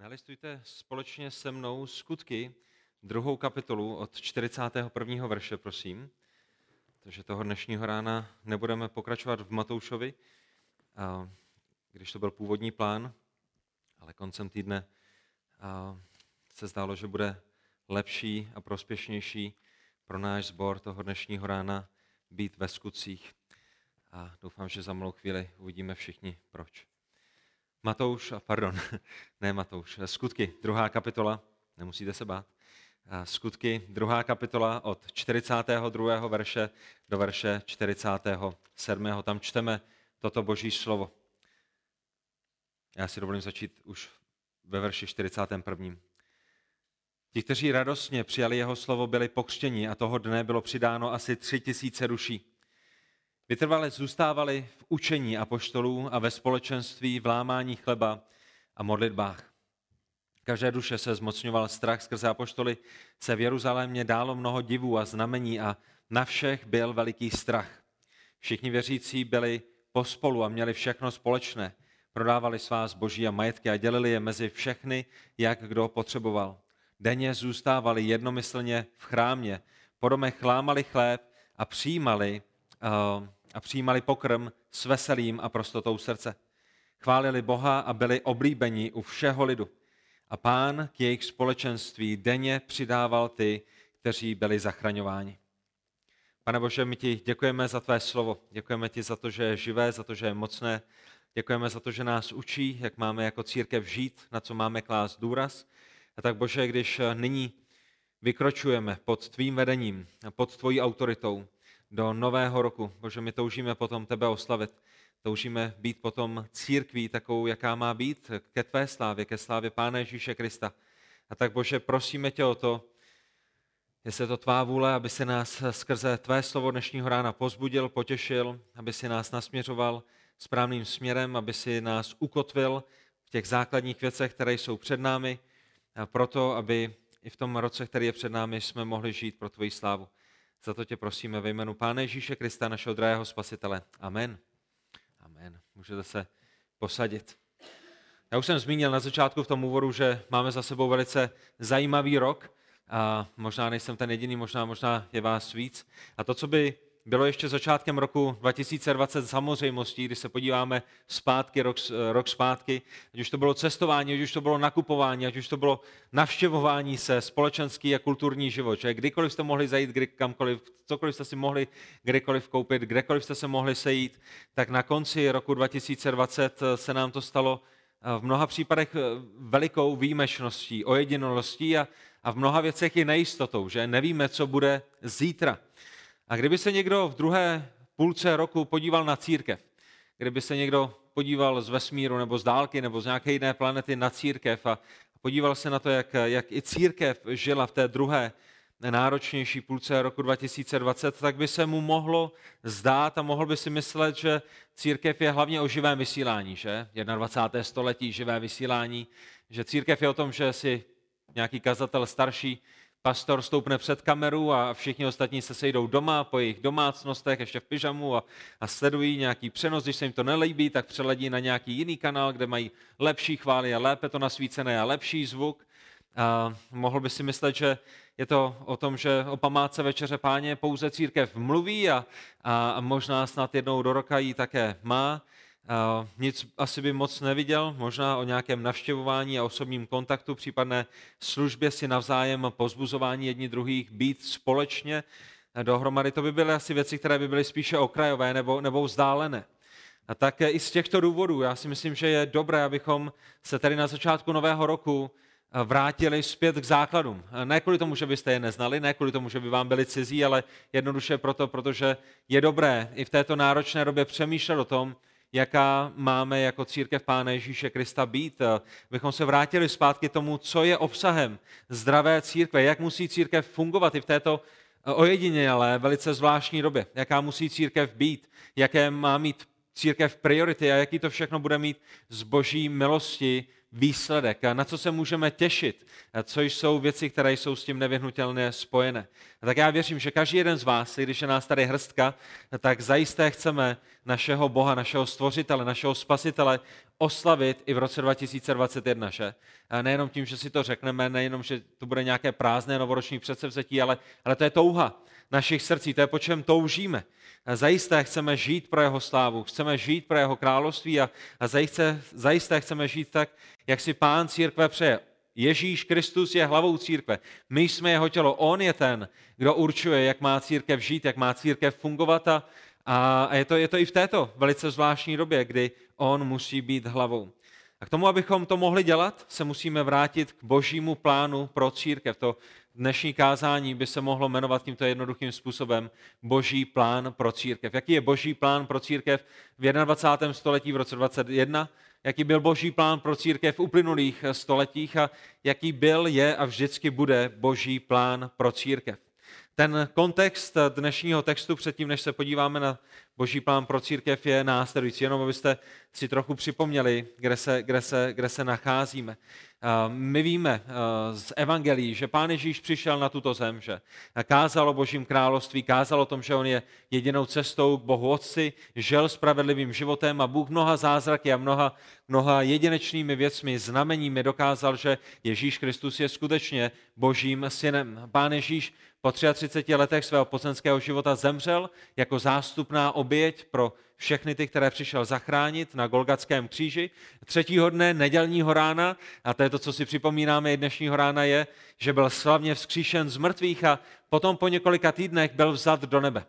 Nalistujte společně se mnou skutky, druhou kapitolu od 41. verše, prosím. Takže toho dnešního rána nebudeme pokračovat v Matoušovi, když to byl původní plán, ale koncem týdne se zdálo, že bude lepší a prospěšnější pro náš sbor toho dnešního rána být ve skutcích. A doufám, že za malou chvíli uvidíme všichni proč. Matouš, pardon, ne Matouš, skutky, druhá kapitola, nemusíte se bát. Skutky, druhá kapitola od 42. verše do verše 47. Tam čteme toto boží slovo. Já si dovolím začít už ve verši 41. Ti, kteří radostně přijali jeho slovo, byli pokřtěni a toho dne bylo přidáno asi tři tisíce duší. Vytrvale zůstávali v učení apoštolů a ve společenství v lámání chleba a modlitbách. Každé duše se zmocňoval strach skrze apoštoly, se v Jeruzalémě dálo mnoho divů a znamení a na všech byl veliký strach. Všichni věřící byli pospolu a měli všechno společné. Prodávali svá zboží a majetky a dělili je mezi všechny, jak kdo potřeboval. Denně zůstávali jednomyslně v chrámě, po domech lámali chléb a přijímali uh, a přijímali pokrm s veselým a prostotou srdce. Chválili Boha a byli oblíbeni u všeho lidu. A pán k jejich společenství denně přidával ty, kteří byli zachraňováni. Pane Bože, my ti děkujeme za tvé slovo. Děkujeme ti za to, že je živé, za to, že je mocné. Děkujeme za to, že nás učí, jak máme jako církev žít, na co máme klást důraz. A tak Bože, když nyní vykročujeme pod tvým vedením, pod tvojí autoritou, do nového roku. Bože, my toužíme potom tebe oslavit. Toužíme být potom církví takovou, jaká má být, ke tvé slávě, ke slávě Pána Ježíše Krista. A tak Bože, prosíme tě o to, jestli je to tvá vůle, aby si nás skrze tvé slovo dnešního rána pozbudil, potěšil, aby si nás nasměřoval správným směrem, aby si nás ukotvil v těch základních věcech, které jsou před námi, a proto, aby i v tom roce, který je před námi, jsme mohli žít pro tvoji slávu. Za to tě prosíme ve jménu Pána Ježíše Krista, našeho drahého spasitele. Amen. Amen. Můžete se posadit. Já už jsem zmínil na začátku v tom úvodu, že máme za sebou velice zajímavý rok. A možná nejsem ten jediný, možná, možná je vás víc. A to, co by bylo ještě začátkem roku 2020 samozřejmostí, když se podíváme zpátky, rok, rok zpátky, ať už to bylo cestování, ať už to bylo nakupování, ať už to bylo navštěvování se, společenský a kulturní život. Že kdykoliv jste mohli zajít kdy, kamkoliv, cokoliv jste si mohli kdykoliv koupit, kdekoliv jste se mohli sejít, tak na konci roku 2020 se nám to stalo v mnoha případech velikou výjimečností, ojedinolostí a, a v mnoha věcech i nejistotou, že nevíme, co bude zítra. A kdyby se někdo v druhé půlce roku podíval na církev, kdyby se někdo podíval z vesmíru nebo z dálky nebo z nějaké jiné planety na církev a podíval se na to, jak, jak i církev žila v té druhé náročnější půlce roku 2020, tak by se mu mohlo zdát a mohl by si myslet, že církev je hlavně o živém vysílání, že? 21. století živé vysílání, že církev je o tom, že si nějaký kazatel starší pastor stoupne před kameru a všichni ostatní se sejdou doma po jejich domácnostech, ještě v pyžamu a, a sledují nějaký přenos. Když se jim to nelíbí, tak přeledí na nějaký jiný kanál, kde mají lepší chvály a lépe to nasvícené a lepší zvuk. A mohl by si myslet, že je to o tom, že o památce Večeře Páně pouze církev mluví a, a možná snad jednou do roka ji také má. Nic asi by moc neviděl, možná o nějakém navštěvování a osobním kontaktu, případné službě si navzájem pozbuzování jedni druhých, být společně dohromady. To by byly asi věci, které by byly spíše okrajové nebo, nebo vzdálené. A tak i z těchto důvodů já si myslím, že je dobré, abychom se tady na začátku nového roku vrátili zpět k základům. Ne kvůli tomu, že byste je neznali, ne kvůli tomu, že by vám byli cizí, ale jednoduše proto, protože je dobré i v této náročné době přemýšlet o tom, jaká máme jako církev Pána Ježíše Krista být. Bychom se vrátili zpátky tomu, co je obsahem zdravé církve, jak musí církev fungovat i v této ojedinělé, velice zvláštní době, jaká musí církev být, jaké má mít církev priority a jaký to všechno bude mít z boží milosti výsledek, na co se můžeme těšit, co jsou věci, které jsou s tím nevyhnutelně spojené. A tak já věřím, že každý jeden z vás, i když je nás tady hrstka, tak zajisté chceme našeho Boha, našeho stvořitele, našeho spasitele oslavit i v roce 2021, že? A nejenom tím, že si to řekneme, nejenom, že to bude nějaké prázdné novoroční předsevzetí, ale, ale to je touha našich srdcí, to je po čem toužíme. A zajisté chceme žít pro jeho slávu, chceme žít pro jeho království a, a zajisté, zajisté chceme žít tak, jak si pán církve přeje. Ježíš Kristus je hlavou církve. My jsme jeho tělo. On je ten, kdo určuje, jak má církev žít, jak má církev fungovat a, a je, to, je to i v této velice zvláštní době, kdy on musí být hlavou. A k tomu, abychom to mohli dělat, se musíme vrátit k božímu plánu pro církev. To dnešní kázání by se mohlo jmenovat tímto jednoduchým způsobem Boží plán pro církev. Jaký je Boží plán pro církev v 21. století v roce 21? Jaký byl Boží plán pro církev v uplynulých stoletích a jaký byl, je a vždycky bude Boží plán pro církev. Ten kontext dnešního textu, předtím, než se podíváme na boží plán pro církev, je následující, jenom abyste si trochu připomněli, kde se, kde se, kde se nacházíme. My víme z evangelií, že Pán Ježíš přišel na tuto zem, že kázal o božím království, kázal o tom, že on je jedinou cestou k Bohu Otci, žil spravedlivým životem a Bůh mnoha zázraky a mnoha, mnoha jedinečnými věcmi, znameními dokázal, že Ježíš Kristus je skutečně božím synem. Pán Ježíš po 33 letech svého pozemského života zemřel jako zástupná oběť pro všechny ty, které přišel zachránit na Golgatském kříži. Třetího dne, nedělního rána, a to je to, co si připomínáme i dnešního rána, je, že byl slavně vzkříšen z mrtvých a potom po několika týdnech byl vzat do nebe.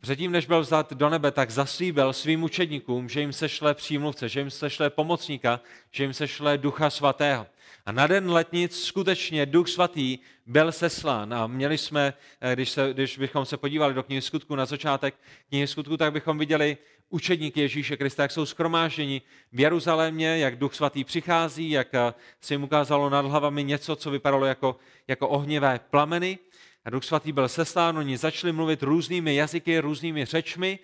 Předtím, než byl vzat do nebe, tak zaslíbil svým učedníkům, že jim sešle přímluvce, že jim sešle pomocníka, že jim sešle ducha svatého. A na den letnic skutečně Duch Svatý byl seslán a měli jsme, eh, když, se, když bychom se podívali do knihy skutku na začátek knihy skutku, tak bychom viděli učedníky Ježíše Krista, jak jsou skromážděni v Jeruzalémě, jak Duch Svatý přichází, jak eh, se jim ukázalo nad hlavami něco, co vypadalo jako, jako ohnivé plameny a Duch Svatý byl seslán, oni začali mluvit různými jazyky, různými řečmi,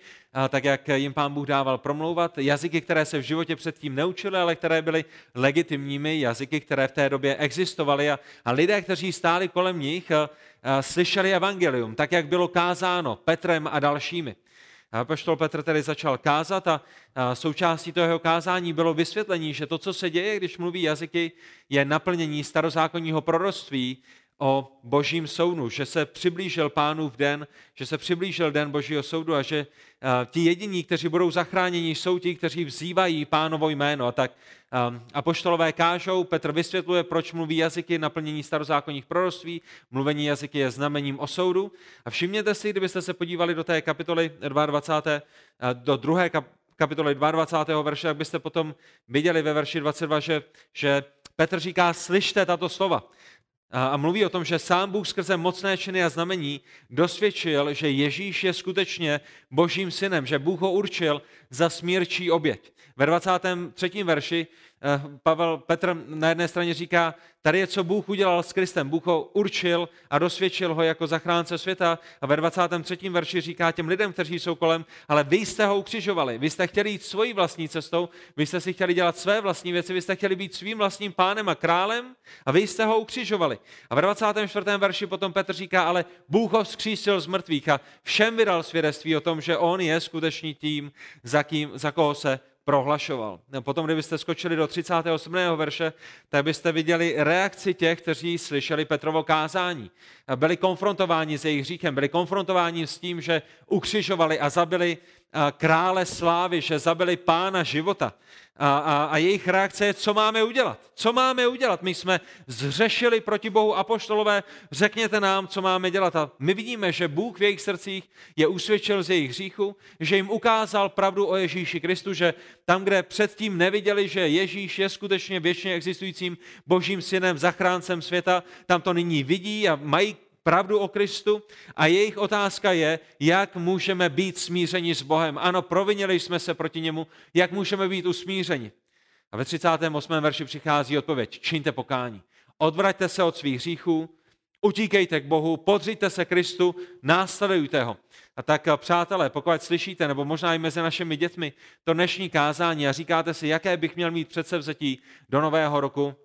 tak jak jim pán Bůh dával promlouvat. Jazyky, které se v životě předtím neučili, ale které byly legitimními jazyky, které v té době existovaly. A, a lidé, kteří stáli kolem nich, a, a, slyšeli evangelium, tak jak bylo kázáno Petrem a dalšími. A poštol Petr tedy začal kázat a, a součástí toho jeho kázání bylo vysvětlení, že to, co se děje, když mluví jazyky, je naplnění starozákonního proroctví o božím soudu, že se přiblížil pánův den, že se přiblížil den božího soudu a že ti jediní, kteří budou zachráněni, jsou ti, kteří vzývají pánovo jméno. A tak apoštolové kážou, Petr vysvětluje, proč mluví jazyky naplnění starozákonních proroctví, mluvení jazyky je znamením o soudu. A všimněte si, kdybyste se podívali do té kapitoly 22, do druhé kapitoly 22. verše, jak byste potom viděli ve verši 22, že, že Petr říká, slyšte tato slova a mluví o tom, že sám Bůh skrze mocné činy a znamení dosvědčil, že Ježíš je skutečně božím synem, že Bůh ho určil za smírčí oběť. Ve 23. verši Pavel Petr na jedné straně říká, tady je, co Bůh udělal s Kristem. Bůh ho určil a dosvědčil ho jako zachránce světa. A ve 23. verši říká těm lidem, kteří jsou kolem, ale vy jste ho ukřižovali, vy jste chtěli jít svojí vlastní cestou, vy jste si chtěli dělat své vlastní věci, vy jste chtěli být svým vlastním pánem a králem a vy jste ho ukřižovali. A ve 24. verši potom Petr říká, ale Bůh ho vzkřísil z mrtvých a všem vydal svědectví o tom, že on je skutečný tím, za, kým, za koho se prohlašoval. Potom, kdybyste skočili do 37. verše, tak byste viděli reakci těch, kteří slyšeli Petrovo kázání. Byli konfrontováni s jejich hříchem, byli konfrontováni s tím, že ukřižovali a zabili krále slávy, že zabili pána života. A, a, a jejich reakce je, co máme udělat. Co máme udělat? My jsme zřešili proti Bohu apoštolové, řekněte nám, co máme dělat. A my vidíme, že Bůh v jejich srdcích je usvědčil z jejich hříchu, že jim ukázal pravdu o Ježíši Kristu, že tam, kde předtím neviděli, že Ježíš je skutečně věčně existujícím božím synem, zachráncem světa, tam to nyní vidí a mají pravdu o Kristu a jejich otázka je, jak můžeme být smířeni s Bohem. Ano, provinili jsme se proti němu, jak můžeme být usmířeni. A ve 38. verši přichází odpověď, čiňte pokání. Odvraťte se od svých hříchů, utíkejte k Bohu, podřiďte se Kristu, následujte ho. A tak, přátelé, pokud slyšíte, nebo možná i mezi našimi dětmi, to dnešní kázání a říkáte si, jaké bych měl mít předsevzetí do nového roku,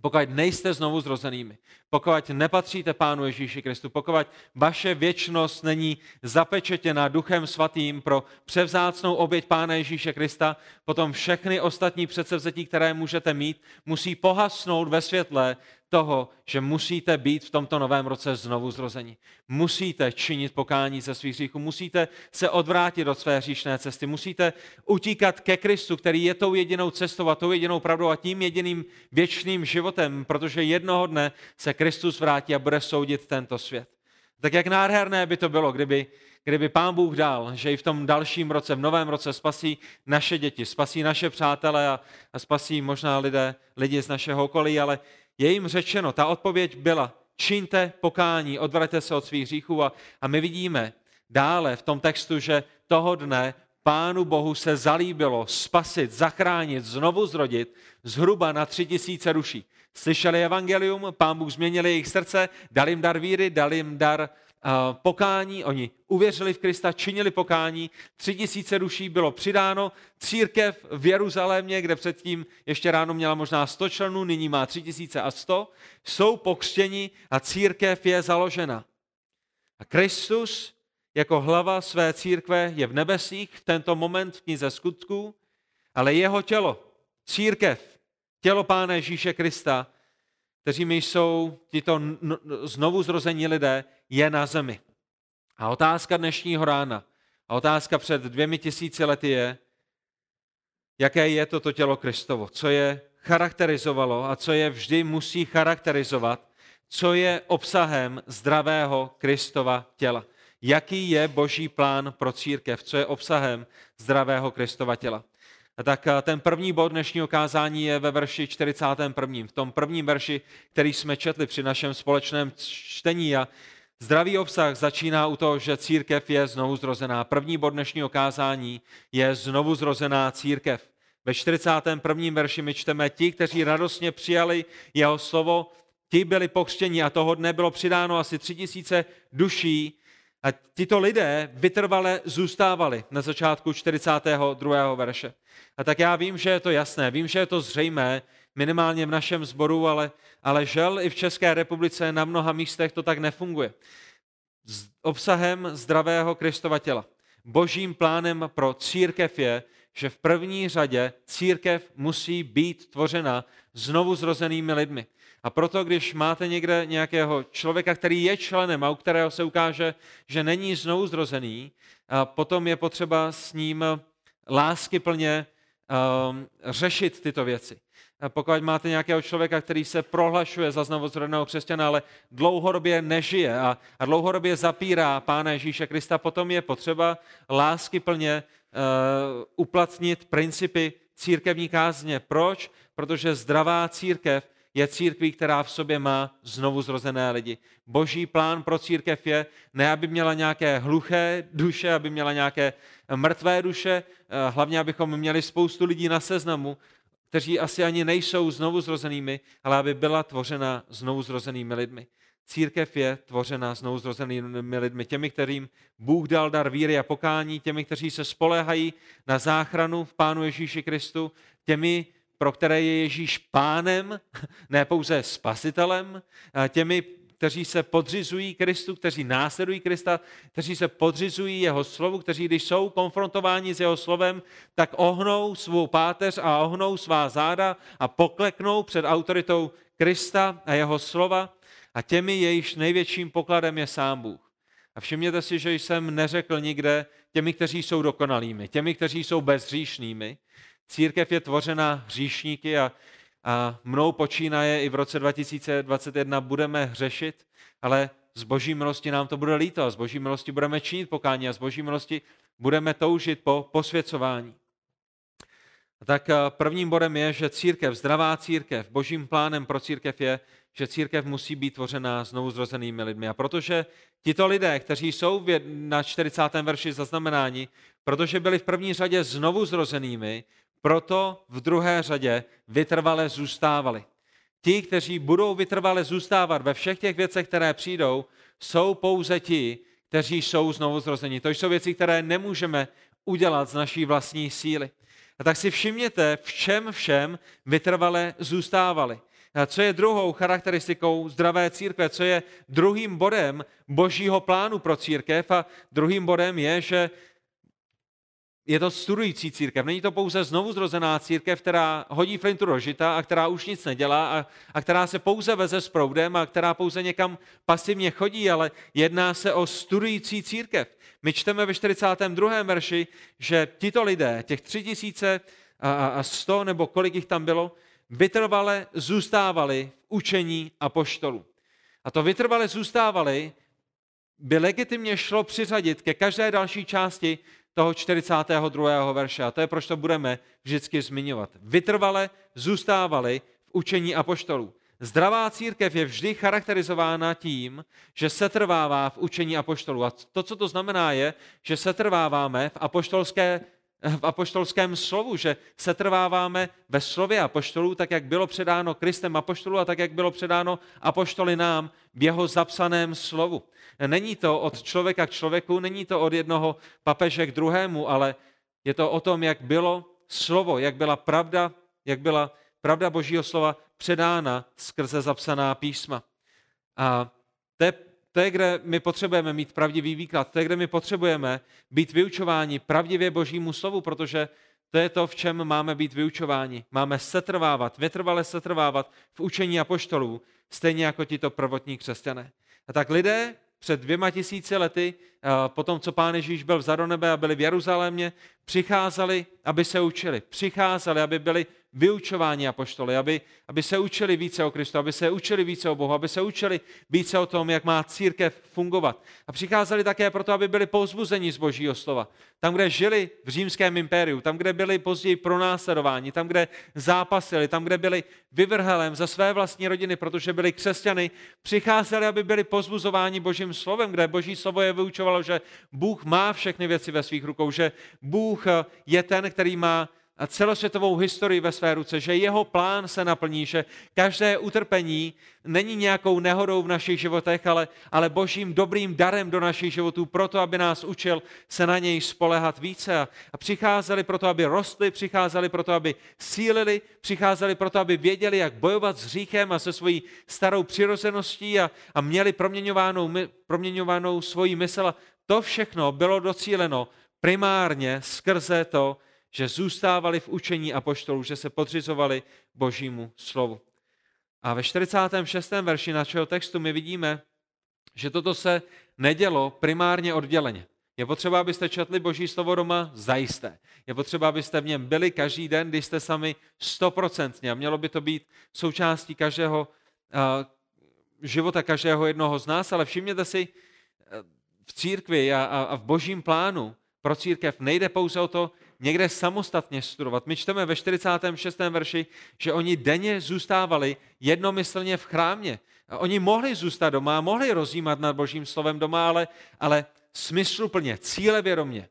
pokud nejste znovu zrozenými, pokud nepatříte Pánu Ježíši Kristu, pokud vaše věčnost není zapečetěna Duchem Svatým pro převzácnou oběť Pána Ježíše Krista, potom všechny ostatní předsevzetí, které můžete mít, musí pohasnout ve světle toho, že musíte být v tomto novém roce znovu zrození. Musíte činit pokání ze svých hříchů, musíte se odvrátit od své hříšné cesty, musíte utíkat ke Kristu, který je tou jedinou cestou a tou jedinou pravdou a tím jediným věčným životem, protože jednoho dne se Kristus vrátí a bude soudit tento svět. Tak jak nádherné by to bylo, kdyby, kdyby Pán Bůh dal, že i v tom dalším roce, v novém roce spasí naše děti, spasí naše přátele a, a spasí možná lidé, lidi z našeho okolí, ale je jim řečeno, ta odpověď byla, čiňte pokání, odvraťte se od svých hříchů a, a my vidíme dále v tom textu, že toho dne Pánu Bohu se zalíbilo spasit, zachránit, znovu zrodit zhruba na tři tisíce duší. Slyšeli evangelium, Pán Bůh změnil jejich srdce, dal jim dar víry, dal jim dar pokání, oni uvěřili v Krista, činili pokání, tři tisíce duší bylo přidáno, církev v Jeruzalémě, kde předtím ještě ráno měla možná 100 členů, nyní má tři tisíce a sto, jsou pokřtěni a církev je založena. A Kristus jako hlava své církve je v nebesích v tento moment v knize skutků, ale jeho tělo, církev, tělo Pána Ježíše Krista, kteřími jsou tito znovu zrození lidé, je na zemi. A otázka dnešního rána, a otázka před dvěmi tisíci lety je, jaké je toto tělo Kristovo, co je charakterizovalo a co je vždy musí charakterizovat, co je obsahem zdravého Kristova těla. Jaký je boží plán pro církev, co je obsahem zdravého Kristova těla. Tak ten první bod dnešního kázání je ve verši 41. V tom prvním verši, který jsme četli při našem společném čtení. A zdravý obsah začíná u toho, že církev je znovu zrozená. První bod dnešního kázání je znovu zrozená církev. Ve 41. verši my čteme, ti, kteří radostně přijali jeho slovo, ti byli pokřtěni a toho dne bylo přidáno asi tři tisíce duší a tito lidé vytrvale zůstávali na začátku 42. verše. A tak já vím, že je to jasné, vím, že je to zřejmé, minimálně v našem sboru, ale, ale žel i v České republice na mnoha místech to tak nefunguje. S obsahem zdravého Kristova těla. Božím plánem pro církev je, že v první řadě církev musí být tvořena znovu zrozenými lidmi. A proto, když máte někde nějakého člověka, který je členem a u kterého se ukáže, že není znovu zrozený, a potom je potřeba s ním láskyplně um, řešit tyto věci. A pokud máte nějakého člověka, který se prohlašuje za znovuzrozeného křesťana, ale dlouhodobě nežije a, a dlouhodobě zapírá Pána Ježíše Krista, potom je potřeba láskyplně uh, uplatnit principy církevní kázně. Proč? Protože zdravá církev je církví, která v sobě má znovu zrozené lidi. Boží plán pro církev je ne, aby měla nějaké hluché duše, aby měla nějaké mrtvé duše, eh, hlavně abychom měli spoustu lidí na seznamu, kteří asi ani nejsou znovu zrozenými, ale aby byla tvořena znovu zrozenými lidmi. Církev je tvořena znovu zrozenými lidmi, těmi, kterým Bůh dal dar víry a pokání, těmi, kteří se spoléhají na záchranu v Pánu Ježíši Kristu, těmi, pro které je Ježíš pánem, ne pouze spasitelem, těmi, kteří se podřizují Kristu, kteří následují Krista, kteří se podřizují jeho slovu, kteří když jsou konfrontováni s jeho slovem, tak ohnou svou páteř a ohnou svá záda a pokleknou před autoritou Krista a jeho slova a těmi jejíž největším pokladem je sám Bůh. A všimněte si, že jsem neřekl nikde těmi, kteří jsou dokonalými, těmi, kteří jsou bezříšnými, Církev je tvořena hříšníky a, a mnou počínaje i v roce 2021 budeme hřešit, ale z boží milosti nám to bude líto z boží milosti budeme činit pokání a z boží milosti budeme toužit po posvěcování. Tak prvním bodem je, že církev, zdravá církev, božím plánem pro církev je, že církev musí být tvořena znovu zrozenými lidmi. A protože tito lidé, kteří jsou na 40. verši zaznamenáni, protože byli v první řadě znovu zrozenými, proto v druhé řadě vytrvale zůstávali. ti, kteří budou vytrvale zůstávat ve všech těch věcech, které přijdou, jsou pouze ti, kteří jsou znovu zrození. To jsou věci, které nemůžeme udělat z naší vlastní síly. A tak si všimněte, v čem všem vytrvale zůstávali. A co je druhou charakteristikou zdravé církve, co je druhým bodem božího plánu pro církev a druhým bodem je, že je to studující církev. Není to pouze znovu zrozená církev, která hodí flintu do žita a která už nic nedělá a, a která se pouze veze s proudem a která pouze někam pasivně chodí, ale jedná se o studující církev. My čteme ve 42. verši, že tito lidé, těch 3100 nebo kolik jich tam bylo, vytrvale zůstávali v učení a poštolu. A to vytrvale zůstávali by legitimně šlo přiřadit ke každé další části toho 42. verše. A to je, proč to budeme vždycky zmiňovat. Vytrvale zůstávali v učení apoštolů. Zdravá církev je vždy charakterizována tím, že se trvává v učení apoštolů. A to, co to znamená, je, že se trváváme v apoštolské v apoštolském slovu, že se trváváme ve slově apoštolů, tak jak bylo předáno Kristem apoštolů a tak jak bylo předáno apoštoli nám v jeho zapsaném slovu. Není to od člověka k člověku, není to od jednoho papeže k druhému, ale je to o tom, jak bylo slovo, jak byla pravda, jak byla pravda Božího slova předána skrze zapsaná písma. A to je to je, kde my potřebujeme mít pravdivý výklad, to je, kde my potřebujeme být vyučováni pravdivě božímu slovu, protože to je to, v čem máme být vyučováni. Máme setrvávat, vytrvale setrvávat v učení apoštolů, stejně jako tito prvotní křesťané. A tak lidé před dvěma tisíci lety, po tom, co pán Ježíš byl vzadu nebe a byli v Jeruzalémě, přicházeli, aby se učili. Přicházeli, aby byli vyučování apoštoly, aby, aby se učili více o Kristu, aby se učili více o Bohu, aby se učili více o tom, jak má církev fungovat. A přicházeli také proto, aby byli pouzbuzeni z Božího slova. Tam, kde žili v římském impériu, tam, kde byli později pronásledováni, tam, kde zápasili, tam, kde byli vyvrhelem za své vlastní rodiny, protože byli křesťany, přicházeli, aby byli pozbuzováni Božím slovem, kde Boží slovo je vyučovalo, že Bůh má všechny věci ve svých rukou, že Bůh je ten, který má celosvětovou historii ve své ruce, že jeho plán se naplní, že každé utrpení není nějakou nehodou v našich životech, ale, ale božím dobrým darem do našich životů, proto, aby nás učil se na něj spolehat více. A, a přicházeli proto, aby rostli, přicházeli proto, aby sílili, přicházeli proto, aby věděli, jak bojovat s hříchem a se svojí starou přirozeností a, a měli proměňovanou, proměňovanou svoji mysl. A to všechno bylo docíleno primárně skrze to, že zůstávali v učení apoštolů, že se podřizovali božímu slovu. A ve 46. verši našeho textu my vidíme, že toto se nedělo primárně odděleně. Je potřeba, abyste četli Boží slovo doma zajisté. Je potřeba, abyste v něm byli každý den, když jste sami stoprocentně. A mělo by to být součástí každého uh, života každého jednoho z nás, ale všimněte si, v církvi a, a, a v božím plánu pro církev nejde pouze o to, někde samostatně studovat. My čteme ve 46. verši, že oni denně zůstávali jednomyslně v chrámě. Oni mohli zůstat doma, mohli rozjímat nad Božím slovem doma, ale, ale smysluplně, cílevědomě,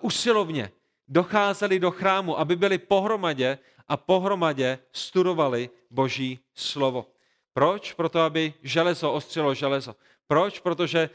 usilovně docházeli do chrámu, aby byli pohromadě a pohromadě studovali Boží slovo. Proč? Proto, aby železo ostřilo železo. Proč? Protože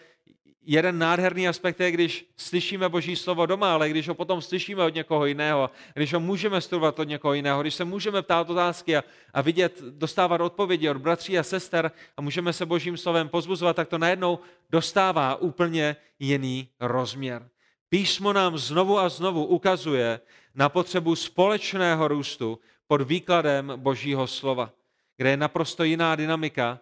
jeden nádherný aspekt je, když slyšíme Boží slovo doma, ale když ho potom slyšíme od někoho jiného, když ho můžeme studovat od někoho jiného, když se můžeme ptát otázky a, a vidět, dostávat odpovědi od bratří a sester a můžeme se Božím slovem pozbuzovat, tak to najednou dostává úplně jiný rozměr. Písmo nám znovu a znovu ukazuje na potřebu společného růstu pod výkladem Božího slova, kde je naprosto jiná dynamika,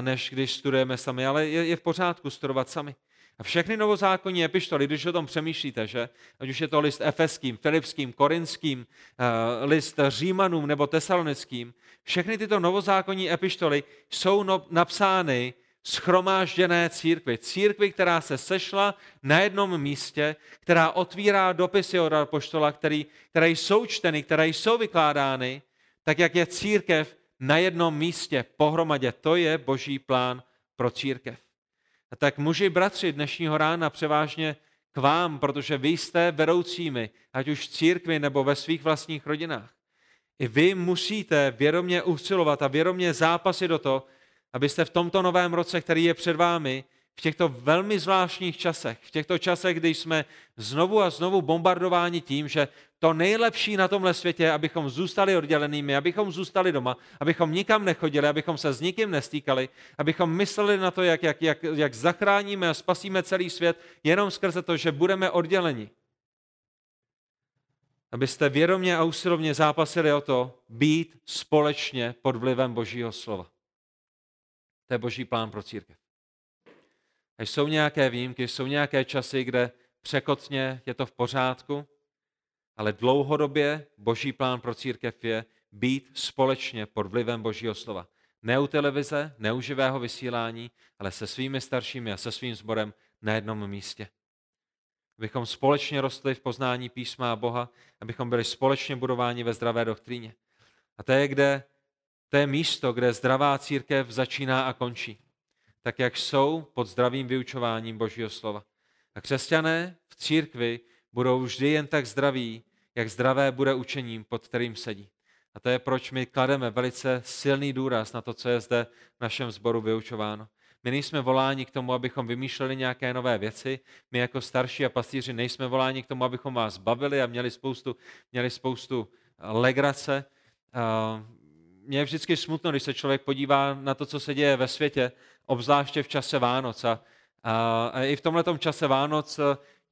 než když studujeme sami, ale je, je v pořádku studovat sami. A všechny novozákonní epištoly, když o tom přemýšlíte, že? ať už je to list efeským, filipským, korinským, uh, list římanům nebo tesalonickým, všechny tyto novozákonní epištoly jsou no, napsány schromážděné církvi. Církvi, která se sešla na jednom místě, která otvírá dopisy od apoštola, který, které jsou čteny, které jsou vykládány, tak jak je církev na jednom místě pohromadě. To je boží plán pro církev. A tak muži, bratři, dnešního rána převážně k vám, protože vy jste vedoucími, ať už v církvi nebo ve svých vlastních rodinách. I vy musíte vědomě usilovat a vědomě zápasit do to, abyste v tomto novém roce, který je před vámi, v těchto velmi zvláštních časech, v těchto časech, kdy jsme znovu a znovu bombardováni tím, že to nejlepší na tomhle světě je, abychom zůstali oddělenými, abychom zůstali doma, abychom nikam nechodili, abychom se s nikým nestýkali, abychom mysleli na to, jak, jak, jak, jak zachráníme a spasíme celý svět jenom skrze to, že budeme odděleni. Abyste vědomě a usilovně zápasili o to být společně pod vlivem Božího slova. To je Boží plán pro církev. A jsou nějaké výjimky, jsou nějaké časy, kde překotně je to v pořádku, ale dlouhodobě boží plán pro církev je být společně pod vlivem božího slova. Ne u televize, ne u živého vysílání, ale se svými staršími a se svým sborem na jednom místě. Abychom společně rostli v poznání písma a Boha, abychom byli společně budováni ve zdravé doktríně. A to je, kde, to je místo, kde zdravá církev začíná a končí tak jak jsou pod zdravým vyučováním Božího slova. A křesťané v církvi budou vždy jen tak zdraví, jak zdravé bude učením, pod kterým sedí. A to je, proč my klademe velice silný důraz na to, co je zde v našem sboru vyučováno. My nejsme voláni k tomu, abychom vymýšleli nějaké nové věci. My jako starší a pastýři nejsme voláni k tomu, abychom vás bavili a měli spoustu, měli spoustu legrace. Mně je vždycky smutno, když se člověk podívá na to, co se děje ve světě obzvláště v čase Vánoc. A, a i v tomto čase Vánoc,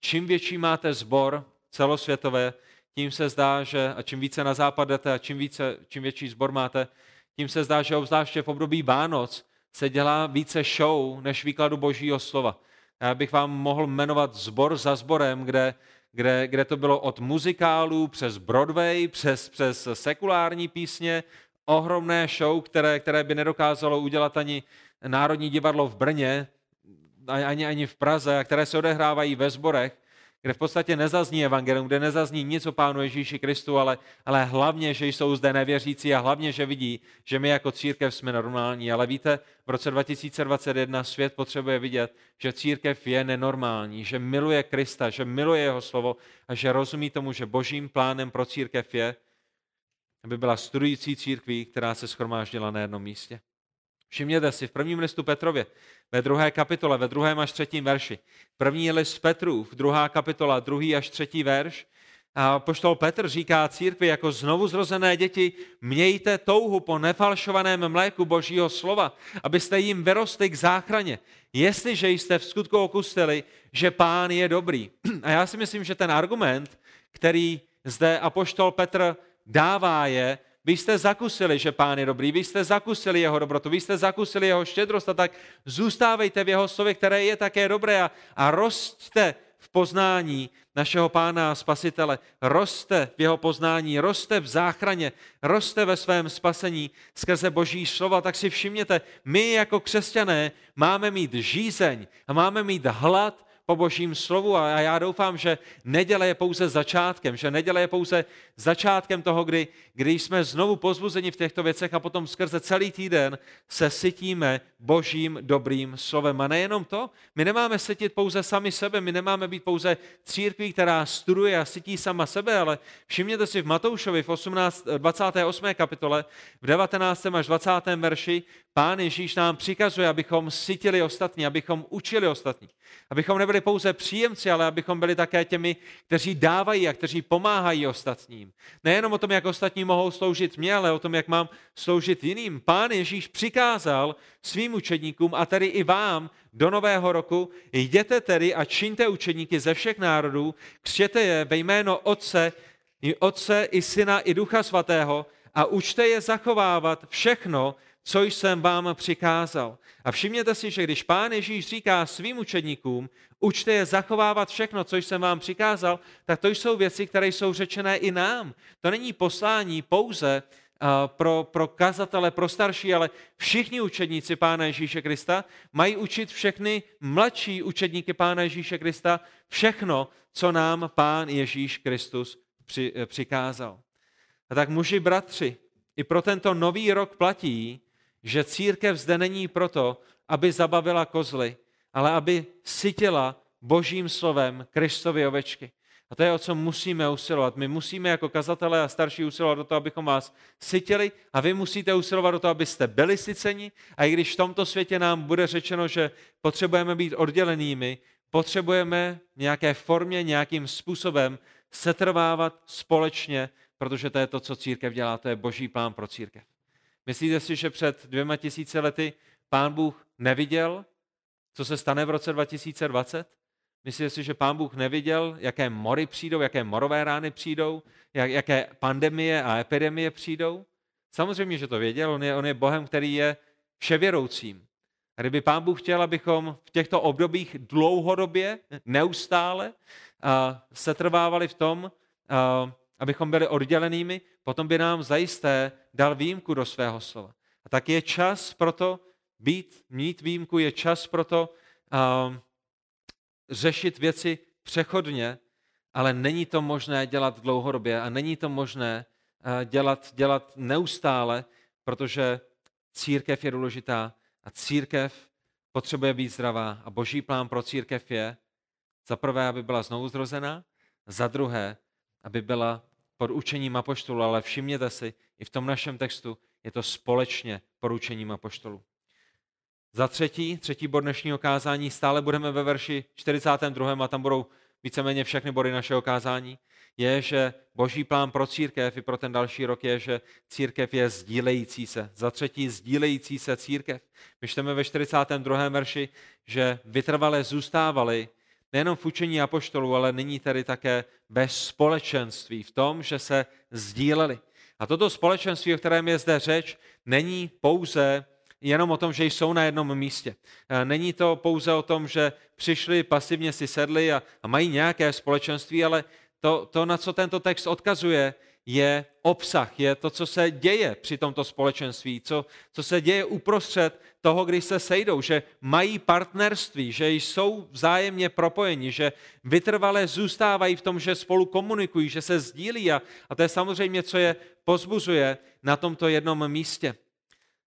čím větší máte sbor celosvětové, tím se zdá, že a čím více na západ jdete a čím, více, čím větší sbor máte, tím se zdá, že obzvláště v období Vánoc se dělá více show než výkladu božího slova. Já bych vám mohl jmenovat zbor za zborem, kde, kde, kde to bylo od muzikálů přes Broadway, přes, přes sekulární písně, ohromné show, které, které by nedokázalo udělat ani Národní divadlo v Brně, ani, ani v Praze, a které se odehrávají ve sborech, kde v podstatě nezazní evangelium, kde nezazní nic o Pánu Ježíši Kristu, ale, ale hlavně, že jsou zde nevěřící a hlavně, že vidí, že my jako církev jsme normální. Ale víte, v roce 2021 svět potřebuje vidět, že církev je nenormální, že miluje Krista, že miluje jeho slovo a že rozumí tomu, že božím plánem pro církev je, aby byla studující církví, která se schromáždila na jednom místě. Všimněte si, v prvním listu Petrově, ve druhé kapitole, ve druhém až třetím verši. První list Petrův, druhá kapitola, druhý až třetí verš. A poštol Petr říká církvi jako znovu zrozené děti, mějte touhu po nefalšovaném mléku božího slova, abyste jim vyrostli k záchraně, jestliže jste v skutku okustili, že pán je dobrý. A já si myslím, že ten argument, který zde apoštol Petr dává je, vy jste zakusili, že pán je dobrý, vy jste zakusili jeho dobrotu, vy jste zakusili jeho štědrost a tak zůstávejte v jeho slově, které je také dobré a, a rostte v poznání našeho pána a spasitele. Roste v jeho poznání, roste v záchraně, roste ve svém spasení skrze boží slova. Tak si všimněte, my jako křesťané máme mít žízeň a máme mít hlad po božím slovu a já doufám, že neděle je pouze začátkem, že neděle je pouze začátkem toho, kdy, kdy jsme znovu pozbuzeni v těchto věcech a potom skrze celý týden se sytíme božím dobrým slovem. A nejenom to, my nemáme sytit pouze sami sebe, my nemáme být pouze církví, která studuje a sytí sama sebe, ale všimněte si v Matoušovi v 18, 28. kapitole, v 19. až 20. verši, pán Ježíš nám přikazuje, abychom sytili ostatní, abychom učili ostatní, abychom nebyli pouze příjemci, ale abychom byli také těmi, kteří dávají a kteří pomáhají ostatním. Nejenom o tom, jak ostatní mohou sloužit mě, ale o tom, jak mám sloužit jiným. Pán Ježíš přikázal svým učedníkům a tedy i vám do nového roku, jděte tedy a čiňte učedníky ze všech národů, křtěte je ve jméno Otce, i Otce, i Syna, i Ducha Svatého a učte je zachovávat všechno, co jsem vám přikázal. A všimněte si, že když pán Ježíš říká svým učedníkům, učte je zachovávat všechno, co jsem vám přikázal, tak to jsou věci, které jsou řečené i nám. To není poslání pouze pro, pro kazatele, pro starší, ale všichni učedníci Pána Ježíše Krista mají učit všechny mladší učedníky Pána Ježíše Krista všechno, co nám Pán Ježíš Kristus při, přikázal. A tak muži, bratři, i pro tento nový rok platí, že církev zde není proto, aby zabavila kozly, ale aby sytila božím slovem Kristovy ovečky. A to je, o co musíme usilovat. My musíme jako kazatelé a starší usilovat o to, abychom vás sytili a vy musíte usilovat o to, abyste byli syceni. A i když v tomto světě nám bude řečeno, že potřebujeme být oddělenými, potřebujeme v nějaké formě, nějakým způsobem setrvávat společně, protože to je to, co církev dělá, to je boží plán pro církev. Myslíte si, že před dvěma tisíce lety pán Bůh neviděl, co se stane v roce 2020? Myslíte si, že pán Bůh neviděl, jaké mory přijdou, jaké morové rány přijdou, jak, jaké pandemie a epidemie přijdou? Samozřejmě, že to věděl, on je, on je Bohem, který je vševěroucím. A kdyby pán Bůh chtěl, abychom v těchto obdobích dlouhodobě, neustále se trvávali v tom, abychom byli oddělenými, potom by nám zajisté dal výjimku do svého slova. A tak je čas pro to být, mít výjimku, je čas pro to uh, řešit věci přechodně, ale není to možné dělat dlouhodobě a není to možné uh, dělat, dělat neustále, protože církev je důležitá a církev potřebuje být zdravá a boží plán pro církev je za prvé, aby byla znovu zrozená, za druhé, aby byla pod učením apoštolu, ale všimněte si, i v tom našem textu je to společně poručením apoštolu. Za třetí, třetí bod dnešního kázání, stále budeme ve verši 42. a tam budou víceméně všechny body našeho kázání, je, že boží plán pro církev i pro ten další rok je, že církev je sdílející se. Za třetí, sdílející se církev. My čteme ve 42. verši, že vytrvalé zůstávali nejenom v učení apoštolů, ale nyní tedy také bez společenství v tom, že se sdíleli. A toto společenství, o kterém je zde řeč, není pouze jenom o tom, že jsou na jednom místě. E, není to pouze o tom, že přišli, pasivně si sedli a, a mají nějaké společenství, ale to, to, na co tento text odkazuje, je obsah, je to, co se děje při tomto společenství, co, co se děje uprostřed toho, když se sejdou, že mají partnerství, že jsou vzájemně propojeni, že vytrvalé zůstávají v tom, že spolu komunikují, že se sdílí a, a to je samozřejmě, co je pozbuzuje na tomto jednom místě.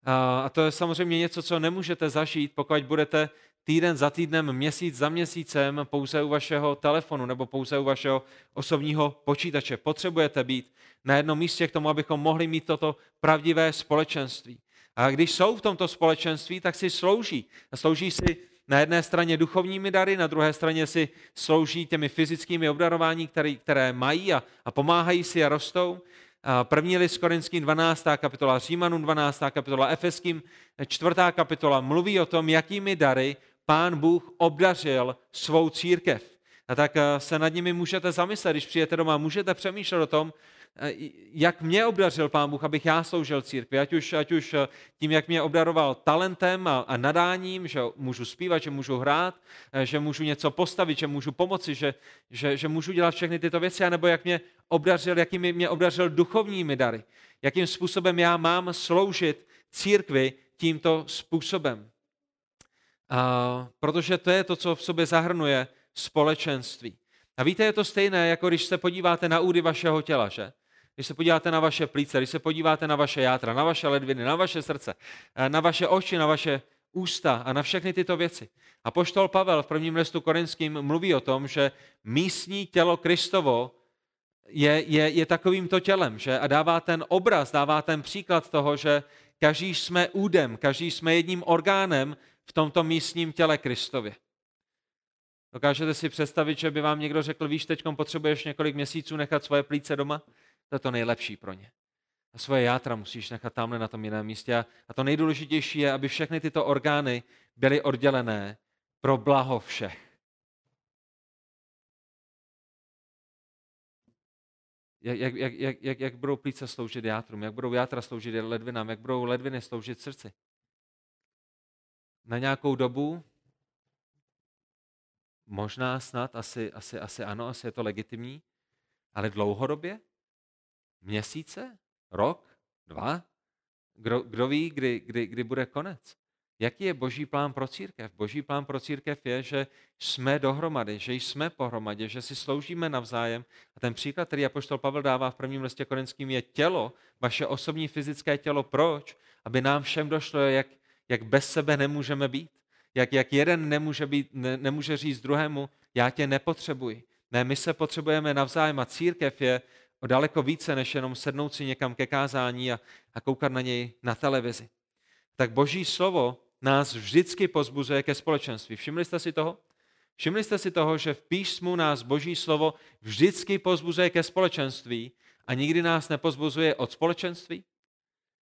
A, to je samozřejmě něco, co nemůžete zažít, pokud budete týden za týdnem, měsíc za měsícem pouze u vašeho telefonu nebo pouze u vašeho osobního počítače. Potřebujete být na jednom místě k tomu, abychom mohli mít toto pravdivé společenství. A když jsou v tomto společenství, tak si slouží. Slouží si na jedné straně duchovními dary, na druhé straně si slouží těmi fyzickými obdarování, které, které mají a, a pomáhají si a rostou. První list Korinským 12. kapitola, Římanům 12. kapitola, Efeským 4. kapitola mluví o tom, jakými dary pán Bůh obdařil svou církev. A tak eh, se nad nimi můžete zamyslet, když přijete doma, můžete přemýšlet o tom, jak mě obdařil Pán Bůh, abych já sloužil církvi, ať už, ať už eh, tím, jak mě obdaroval talentem a, a nadáním, že můžu zpívat, že můžu hrát, že můžu něco postavit, že můžu pomoci, že, že, že můžu dělat všechny tyto věci, anebo jak mě obdařil, jakými mě obdařil duchovními dary, jakým způsobem já mám sloužit církvi tímto způsobem. A, protože to je to, co v sobě zahrnuje společenství. A víte, je to stejné, jako když se podíváte na údy vašeho těla, že? Když se podíváte na vaše plíce, když se podíváte na vaše játra, na vaše ledviny, na vaše srdce, eh, na vaše oči, na vaše ústa a na všechny tyto věci. A poštol Pavel v prvním listu korinským mluví o tom, že místní tělo Kristovo je, je, je takovýmto tělem, že a dává ten obraz, dává ten příklad toho, že každý jsme údem, každý jsme jedním orgánem v tomto místním těle Kristově. Dokážete si představit, že by vám někdo řekl, víš, teď potřebuješ několik měsíců nechat svoje plíce doma? To je to nejlepší pro ně. A svoje játra musíš nechat tamhle na tom jiném místě. A to nejdůležitější je, aby všechny tyto orgány byly oddělené pro blaho všech. Jak, jak, jak, jak, jak budou plíce sloužit játrům, jak budou játra sloužit ledvinám, jak budou ledviny sloužit srdci. Na nějakou dobu Možná snad, asi, asi, asi ano, asi je to legitimní, ale dlouhodobě? Měsíce? Rok? Dva? Kdo, kdo ví, kdy, kdy, kdy bude konec? Jaký je boží plán pro církev? Boží plán pro církev je, že jsme dohromady, že jsme pohromadě, že si sloužíme navzájem. A ten příklad, který apoštol Pavel dává v prvním listě korinským, je tělo, vaše osobní fyzické tělo. Proč? Aby nám všem došlo, jak, jak bez sebe nemůžeme být jak, jak jeden nemůže, být, ne, nemůže říct druhému, já tě nepotřebuji. Ne, my se potřebujeme navzájem a církev je o daleko více, než jenom sednout si někam ke kázání a, a koukat na něj na televizi. Tak boží slovo nás vždycky pozbuzuje ke společenství. Všimli jste si toho? Všimli jste si toho, že v písmu nás boží slovo vždycky pozbuzuje ke společenství a nikdy nás nepozbuzuje od společenství?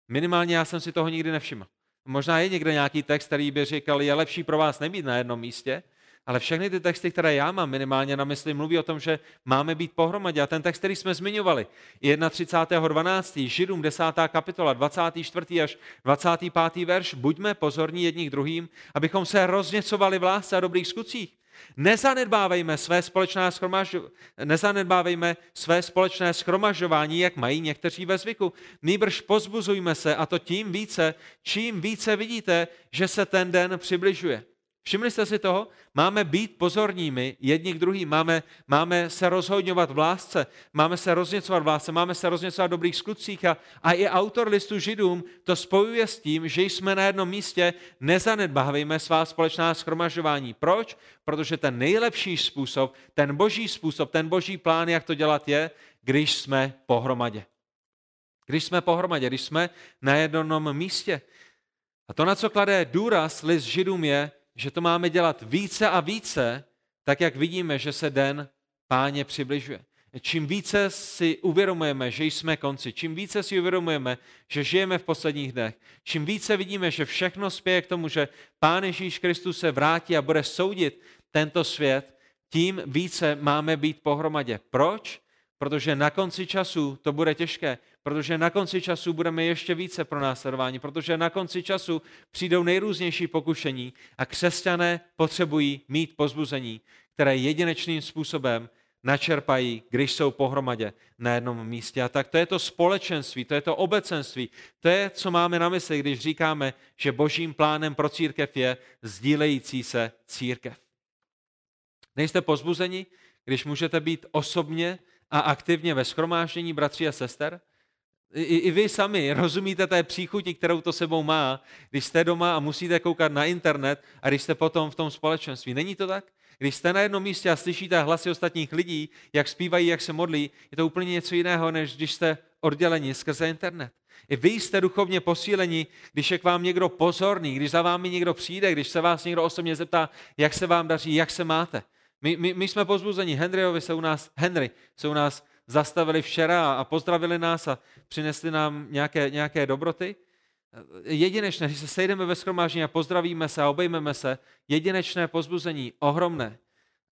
Minimálně já jsem si toho nikdy nevšiml. Možná je někde nějaký text, který by říkal, je lepší pro vás nebýt na jednom místě, ale všechny ty texty, které já mám minimálně na mysli, mluví o tom, že máme být pohromadě. A ten text, který jsme zmiňovali, 31.12. Židům 10. kapitola, 24. až 25. verš, buďme pozorní jedním k druhým, abychom se rozněcovali v lásce a dobrých skutcích. Nezanedbávejme své, společné schromažo- nezanedbávejme své společné schromažování, jak mají někteří ve zvyku. Nýbrž pozbuzujme se a to tím více, čím více vidíte, že se ten den přibližuje. Všimli jste si toho? Máme být pozorními jedni k druhým, máme, máme se rozhodňovat v lásce, máme se rozněcovat v lásce, máme se rozněcovat v dobrých skutcích a, a i autor listu židům to spojuje s tím, že jsme na jednom místě, nezanedbávejme svá společná schromažování. Proč? Protože ten nejlepší způsob, ten boží způsob, ten boží plán, jak to dělat je, když jsme pohromadě. Když jsme pohromadě, když jsme na jednom místě. A to, na co klade důraz list židům je, že to máme dělat více a více, tak jak vidíme, že se den páně přibližuje. Čím více si uvědomujeme, že jsme konci, čím více si uvědomujeme, že žijeme v posledních dnech, čím více vidíme, že všechno spěje k tomu, že Pán Ježíš Kristus se vrátí a bude soudit tento svět, tím více máme být pohromadě. Proč? Protože na konci času to bude těžké, protože na konci času budeme ještě více pro následování, protože na konci času přijdou nejrůznější pokušení a křesťané potřebují mít pozbuzení, které jedinečným způsobem načerpají, když jsou pohromadě na jednom místě. A tak to je to společenství, to je to obecenství, to je, co máme na mysli, když říkáme, že božím plánem pro církev je sdílející se církev. Nejste pozbuzeni, když můžete být osobně a aktivně ve schromáždění bratří a sester? I, I vy sami rozumíte té příchuti, kterou to sebou má, když jste doma a musíte koukat na internet a když jste potom v tom společenství. Není to tak? Když jste na jednom místě a slyšíte hlasy ostatních lidí, jak zpívají, jak se modlí, je to úplně něco jiného, než když jste odděleni skrze internet. I vy jste duchovně posíleni, když je k vám někdo pozorný, když za vámi někdo přijde, když se vás někdo osobně zeptá, jak se vám daří, jak se máte. My, my, my jsme pozbuzeni. Henryovi se u nás, Henry se u nás zastavili včera a pozdravili nás a přinesli nám nějaké, nějaké dobroty. Jedinečné, když se sejdeme ve schromáždění a pozdravíme se a obejmeme se, jedinečné pozbuzení, ohromné.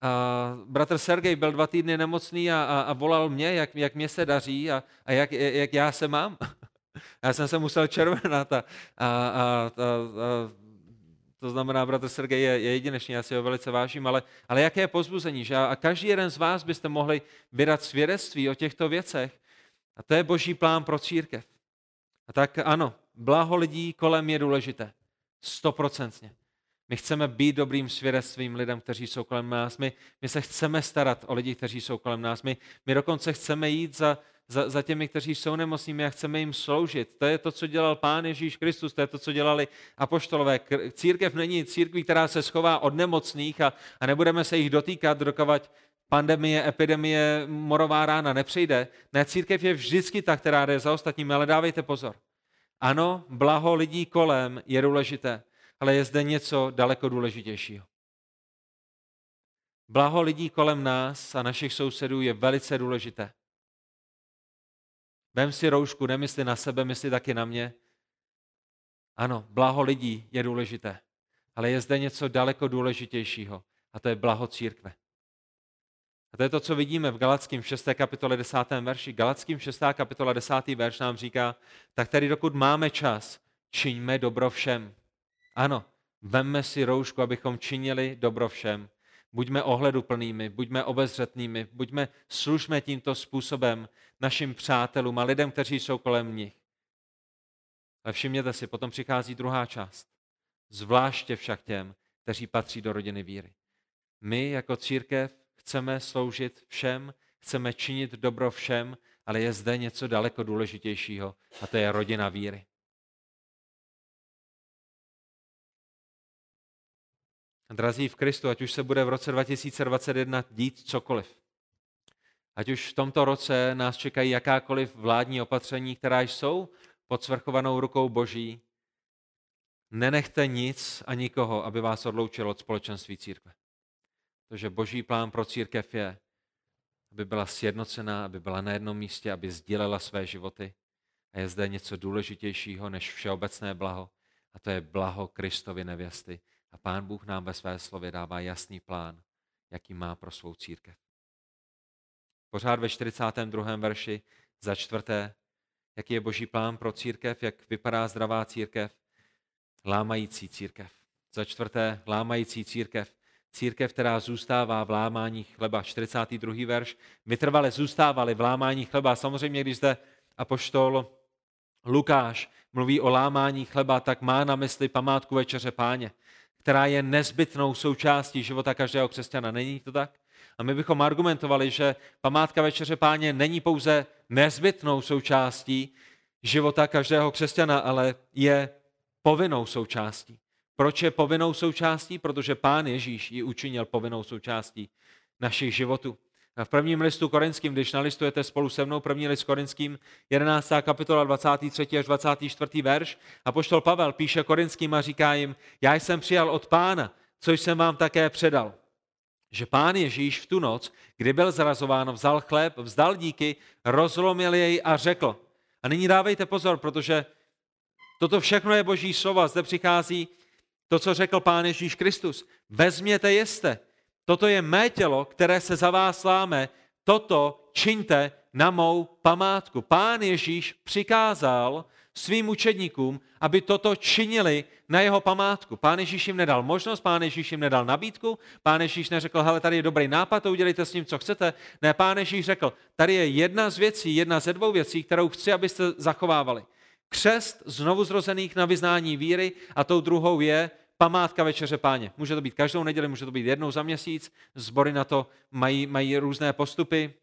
A bratr Sergej byl dva týdny nemocný a, a, a volal mě, jak, jak mě se daří a, a jak, jak já se mám. Já jsem se musel červenat a, a, a, a, a to znamená, bratr Sergej je, je jedinečný, já si ho velice vážím, ale, ale jaké je pozbuzení, že? A každý jeden z vás byste mohli vydat svědectví o těchto věcech. A to je boží plán pro církev. A tak ano, blaho lidí kolem je důležité. Stoprocentně. My chceme být dobrým svědectvím lidem, kteří jsou kolem nás. My, my se chceme starat o lidi, kteří jsou kolem nás. My, my dokonce chceme jít za, za, za těmi, kteří jsou nemocnými a chceme jim sloužit. To je to, co dělal Pán Ježíš Kristus, to je to, co dělali apoštolové. Církev není církví, která se schová od nemocných a, a nebudeme se jich dotýkat, dokovat pandemie, epidemie, morová rána nepřijde. Ne, církev je vždycky ta, která jde za ostatními, ale dávejte pozor. Ano, blaho lidí kolem je důležité, ale je zde něco daleko důležitějšího. Blaho lidí kolem nás a našich sousedů je velice důležité. Vem si roušku, nemysli na sebe, mysli taky na mě. Ano, blaho lidí je důležité, ale je zde něco daleko důležitějšího a to je blaho církve. A to je to, co vidíme v Galackým 6. kapitole 10. verši. Galackým 6. kapitola 10. verš nám říká, tak tedy dokud máme čas, čiňme dobro všem. Ano, vemme si roušku, abychom činili dobro všem. Buďme ohleduplnými, buďme obezřetnými, buďme, služme tímto způsobem našim přátelům a lidem, kteří jsou kolem nich. Ale všimněte si, potom přichází druhá část. Zvláště však těm, kteří patří do rodiny víry. My jako církev chceme sloužit všem, chceme činit dobro všem, ale je zde něco daleko důležitějšího a to je rodina víry. Drazí v Kristu, ať už se bude v roce 2021 dít cokoliv, Ať už v tomto roce nás čekají jakákoliv vládní opatření, která jsou pod svrchovanou rukou Boží, nenechte nic a nikoho, aby vás odloučil od společenství církve. Protože boží plán pro církev je, aby byla sjednocená, aby byla na jednom místě, aby sdílela své životy. A je zde něco důležitějšího než všeobecné blaho, a to je blaho Kristovy nevěsty. A Pán Bůh nám ve své slově dává jasný plán, jaký má pro svou církev. Pořád ve 42. verši za čtvrté, jaký je boží plán pro církev, jak vypadá zdravá církev, lámající církev. Za čtvrté, lámající církev. Církev, která zůstává v lámání chleba. 42. verš. Vytrvale zůstávali v lámání chleba. Samozřejmě, když zde apoštol Lukáš mluví o lámání chleba, tak má na mysli památku večeře páně, která je nezbytnou součástí života každého křesťana. Není to tak? A my bychom argumentovali, že památka večeře páně není pouze nezbytnou součástí života každého křesťana, ale je povinnou součástí. Proč je povinnou součástí? Protože Pán Ježíš ji učinil povinnou součástí našich životů. A v prvním listu korinským, když nalistujete spolu se mnou první list korinským, 11. kapitola 23. až 24. verš, a poštol Pavel píše korinským a říká jim, já jsem přijal od pána, co jsem vám také předal. Že pán Ježíš v tu noc, kdy byl zrazován, vzal chléb, vzdal díky, rozlomil jej a řekl. A nyní dávejte pozor, protože Toto všechno je boží slova. Zde přichází to, co řekl Pán Ježíš Kristus. Vezměte, jeste. Toto je mé tělo, které se za vás láme. Toto čiňte na mou památku. Pán Ježíš přikázal svým učedníkům, aby toto činili na jeho památku. Pán Ježíš jim nedal možnost, pán Ježíš jim nedal nabídku, pán Ježíš neřekl, hele, tady je dobrý nápad, to udělejte s ním, co chcete. Ne, pán Ježíš řekl, tady je jedna z věcí, jedna ze dvou věcí, kterou chci, abyste zachovávali křest znovu zrozených na vyznání víry a tou druhou je památka večeře páně. Může to být každou neděli, může to být jednou za měsíc, sbory na to mají, mají různé postupy,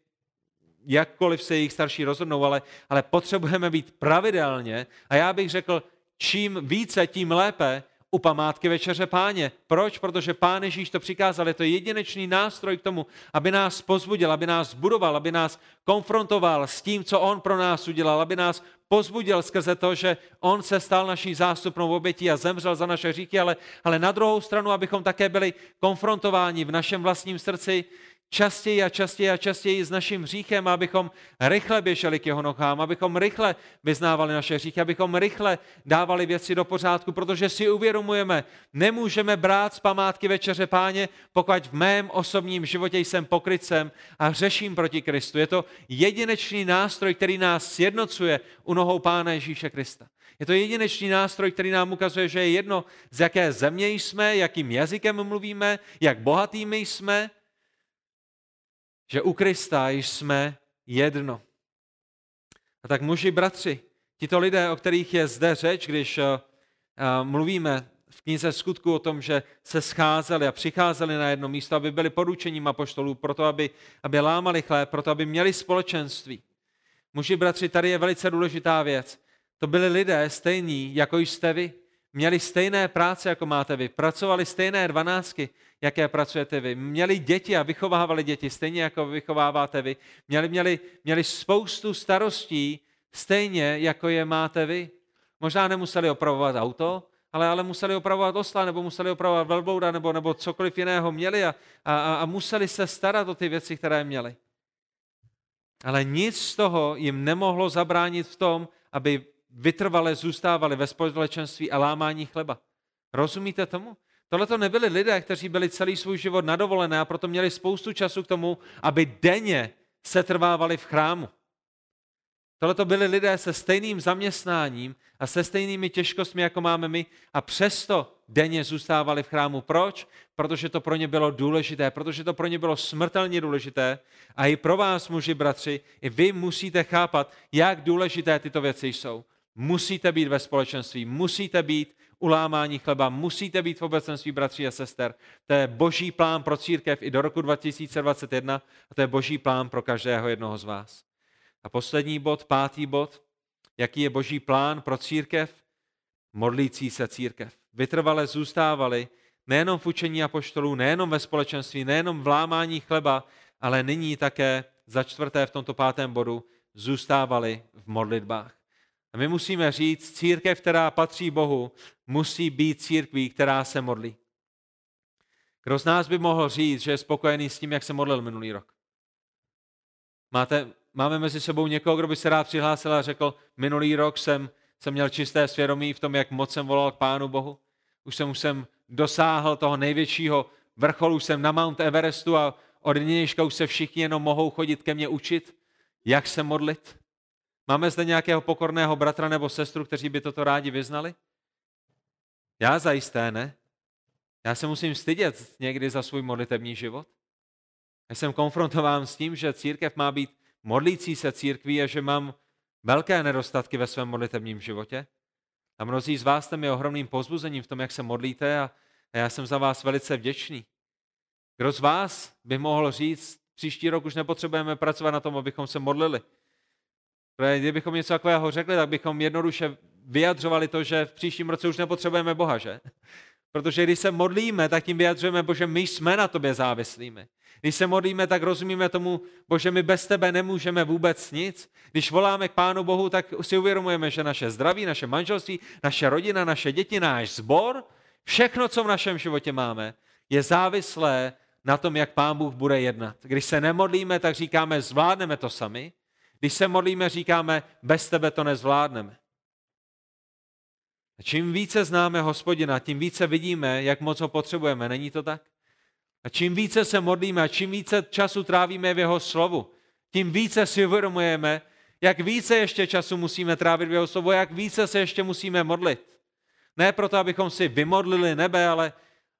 jakkoliv se jejich starší rozhodnou, ale, ale potřebujeme být pravidelně a já bych řekl, čím více, tím lépe u památky Večeře Páně. Proč? Protože Pán Ježíš to přikázal. Je to jedinečný nástroj k tomu, aby nás pozbudil, aby nás budoval, aby nás konfrontoval s tím, co On pro nás udělal, aby nás pozbudil skrze to, že On se stal naší zástupnou obětí a zemřel za naše říky, ale, ale na druhou stranu, abychom také byli konfrontováni v našem vlastním srdci častěji a častěji a častěji s naším hříchem, abychom rychle běželi k jeho nohám, abychom rychle vyznávali naše hříchy, abychom rychle dávali věci do pořádku, protože si uvědomujeme, nemůžeme brát z památky večeře páně, pokud v mém osobním životě jsem pokrytcem a řeším proti Kristu. Je to jedinečný nástroj, který nás sjednocuje u nohou Pána Ježíše Krista. Je to jedinečný nástroj, který nám ukazuje, že je jedno, z jaké země jsme, jakým jazykem mluvíme, jak bohatými jsme, že u Krista jsme jedno. A tak muži, bratři, tito lidé, o kterých je zde řeč, když uh, mluvíme v knize skutku o tom, že se scházeli a přicházeli na jedno místo, aby byli poručením apoštolů, proto aby, aby lámali chléb, proto aby měli společenství. Muži, bratři, tady je velice důležitá věc. To byli lidé stejní, jako jste vy. Měli stejné práce, jako máte vy. Pracovali stejné dvanáctky, jaké pracujete vy. Měli děti a vychovávali děti, stejně jako vychováváte vy. Měli, měli, měli spoustu starostí, stejně jako je máte vy. Možná nemuseli opravovat auto, ale, ale museli opravovat osla, nebo museli opravovat velblouda, nebo, nebo cokoliv jiného měli a, a, a museli se starat o ty věci, které měli. Ale nic z toho jim nemohlo zabránit v tom, aby vytrvale zůstávali ve společenství a lámání chleba. Rozumíte tomu? Tohle to nebyli lidé, kteří byli celý svůj život nadovolené a proto měli spoustu času k tomu, aby denně se trvávali v chrámu. Tohle to byli lidé se stejným zaměstnáním a se stejnými těžkostmi, jako máme my, a přesto denně zůstávali v chrámu. Proč? Protože to pro ně bylo důležité, protože to pro ně bylo smrtelně důležité. A i pro vás, muži, bratři, i vy musíte chápat, jak důležité tyto věci jsou. Musíte být ve společenství, musíte být ulámání chleba, musíte být v obecenství bratří a sester. To je boží plán pro církev i do roku 2021 a to je boží plán pro každého jednoho z vás. A poslední bod, pátý bod, jaký je boží plán pro církev? Modlící se církev. Vytrvale zůstávali nejenom v učení apoštolů, nejenom ve společenství, nejenom v lámání chleba, ale nyní také za čtvrté v tomto pátém bodu, zůstávali v modlitbách. A my musíme říct, církev, která patří Bohu, musí být církví, která se modlí. Kdo z nás by mohl říct, že je spokojený s tím, jak se modlil minulý rok? Máte, máme mezi sebou někoho, kdo by se rád přihlásil a řekl, minulý rok jsem, jsem měl čisté svědomí v tom, jak moc jsem volal k Pánu Bohu. Už jsem, už jsem dosáhl toho největšího vrcholu, jsem na Mount Everestu a od nynějška už se všichni jenom mohou chodit ke mně učit, jak se modlit. Máme zde nějakého pokorného bratra nebo sestru, kteří by toto rádi vyznali? Já zajisté ne. Já se musím stydět někdy za svůj modlitební život. Já jsem konfrontován s tím, že církev má být modlící se církví a že mám velké nedostatky ve svém modlitebním životě. A mnozí z vás jste mi ohromným pozbuzením v tom, jak se modlíte a, a já jsem za vás velice vděčný. Kdo z vás by mohl říct, příští rok už nepotřebujeme pracovat na tom, abychom se modlili. Kdybychom něco takového řekli, tak bychom jednoduše vyjadřovali to, že v příštím roce už nepotřebujeme Boha, že? Protože když se modlíme, tak tím vyjadřujeme, Bože, my jsme na tobě závislými. Když se modlíme, tak rozumíme tomu, Bože, my bez tebe nemůžeme vůbec nic. Když voláme k Pánu Bohu, tak si uvědomujeme, že naše zdraví, naše manželství, naše rodina, naše děti, náš sbor, všechno, co v našem životě máme, je závislé na tom, jak Pán Bůh bude jednat. Když se nemodlíme, tak říkáme, zvládneme to sami. Když se modlíme, říkáme, bez tebe to nezvládneme. A čím více známe hospodina, tím více vidíme, jak moc ho potřebujeme. Není to tak? A čím více se modlíme a čím více času trávíme v jeho slovu, tím více si uvědomujeme, jak více ještě času musíme trávit v jeho slovu, jak více se ještě musíme modlit. Ne proto, abychom si vymodlili nebe, ale,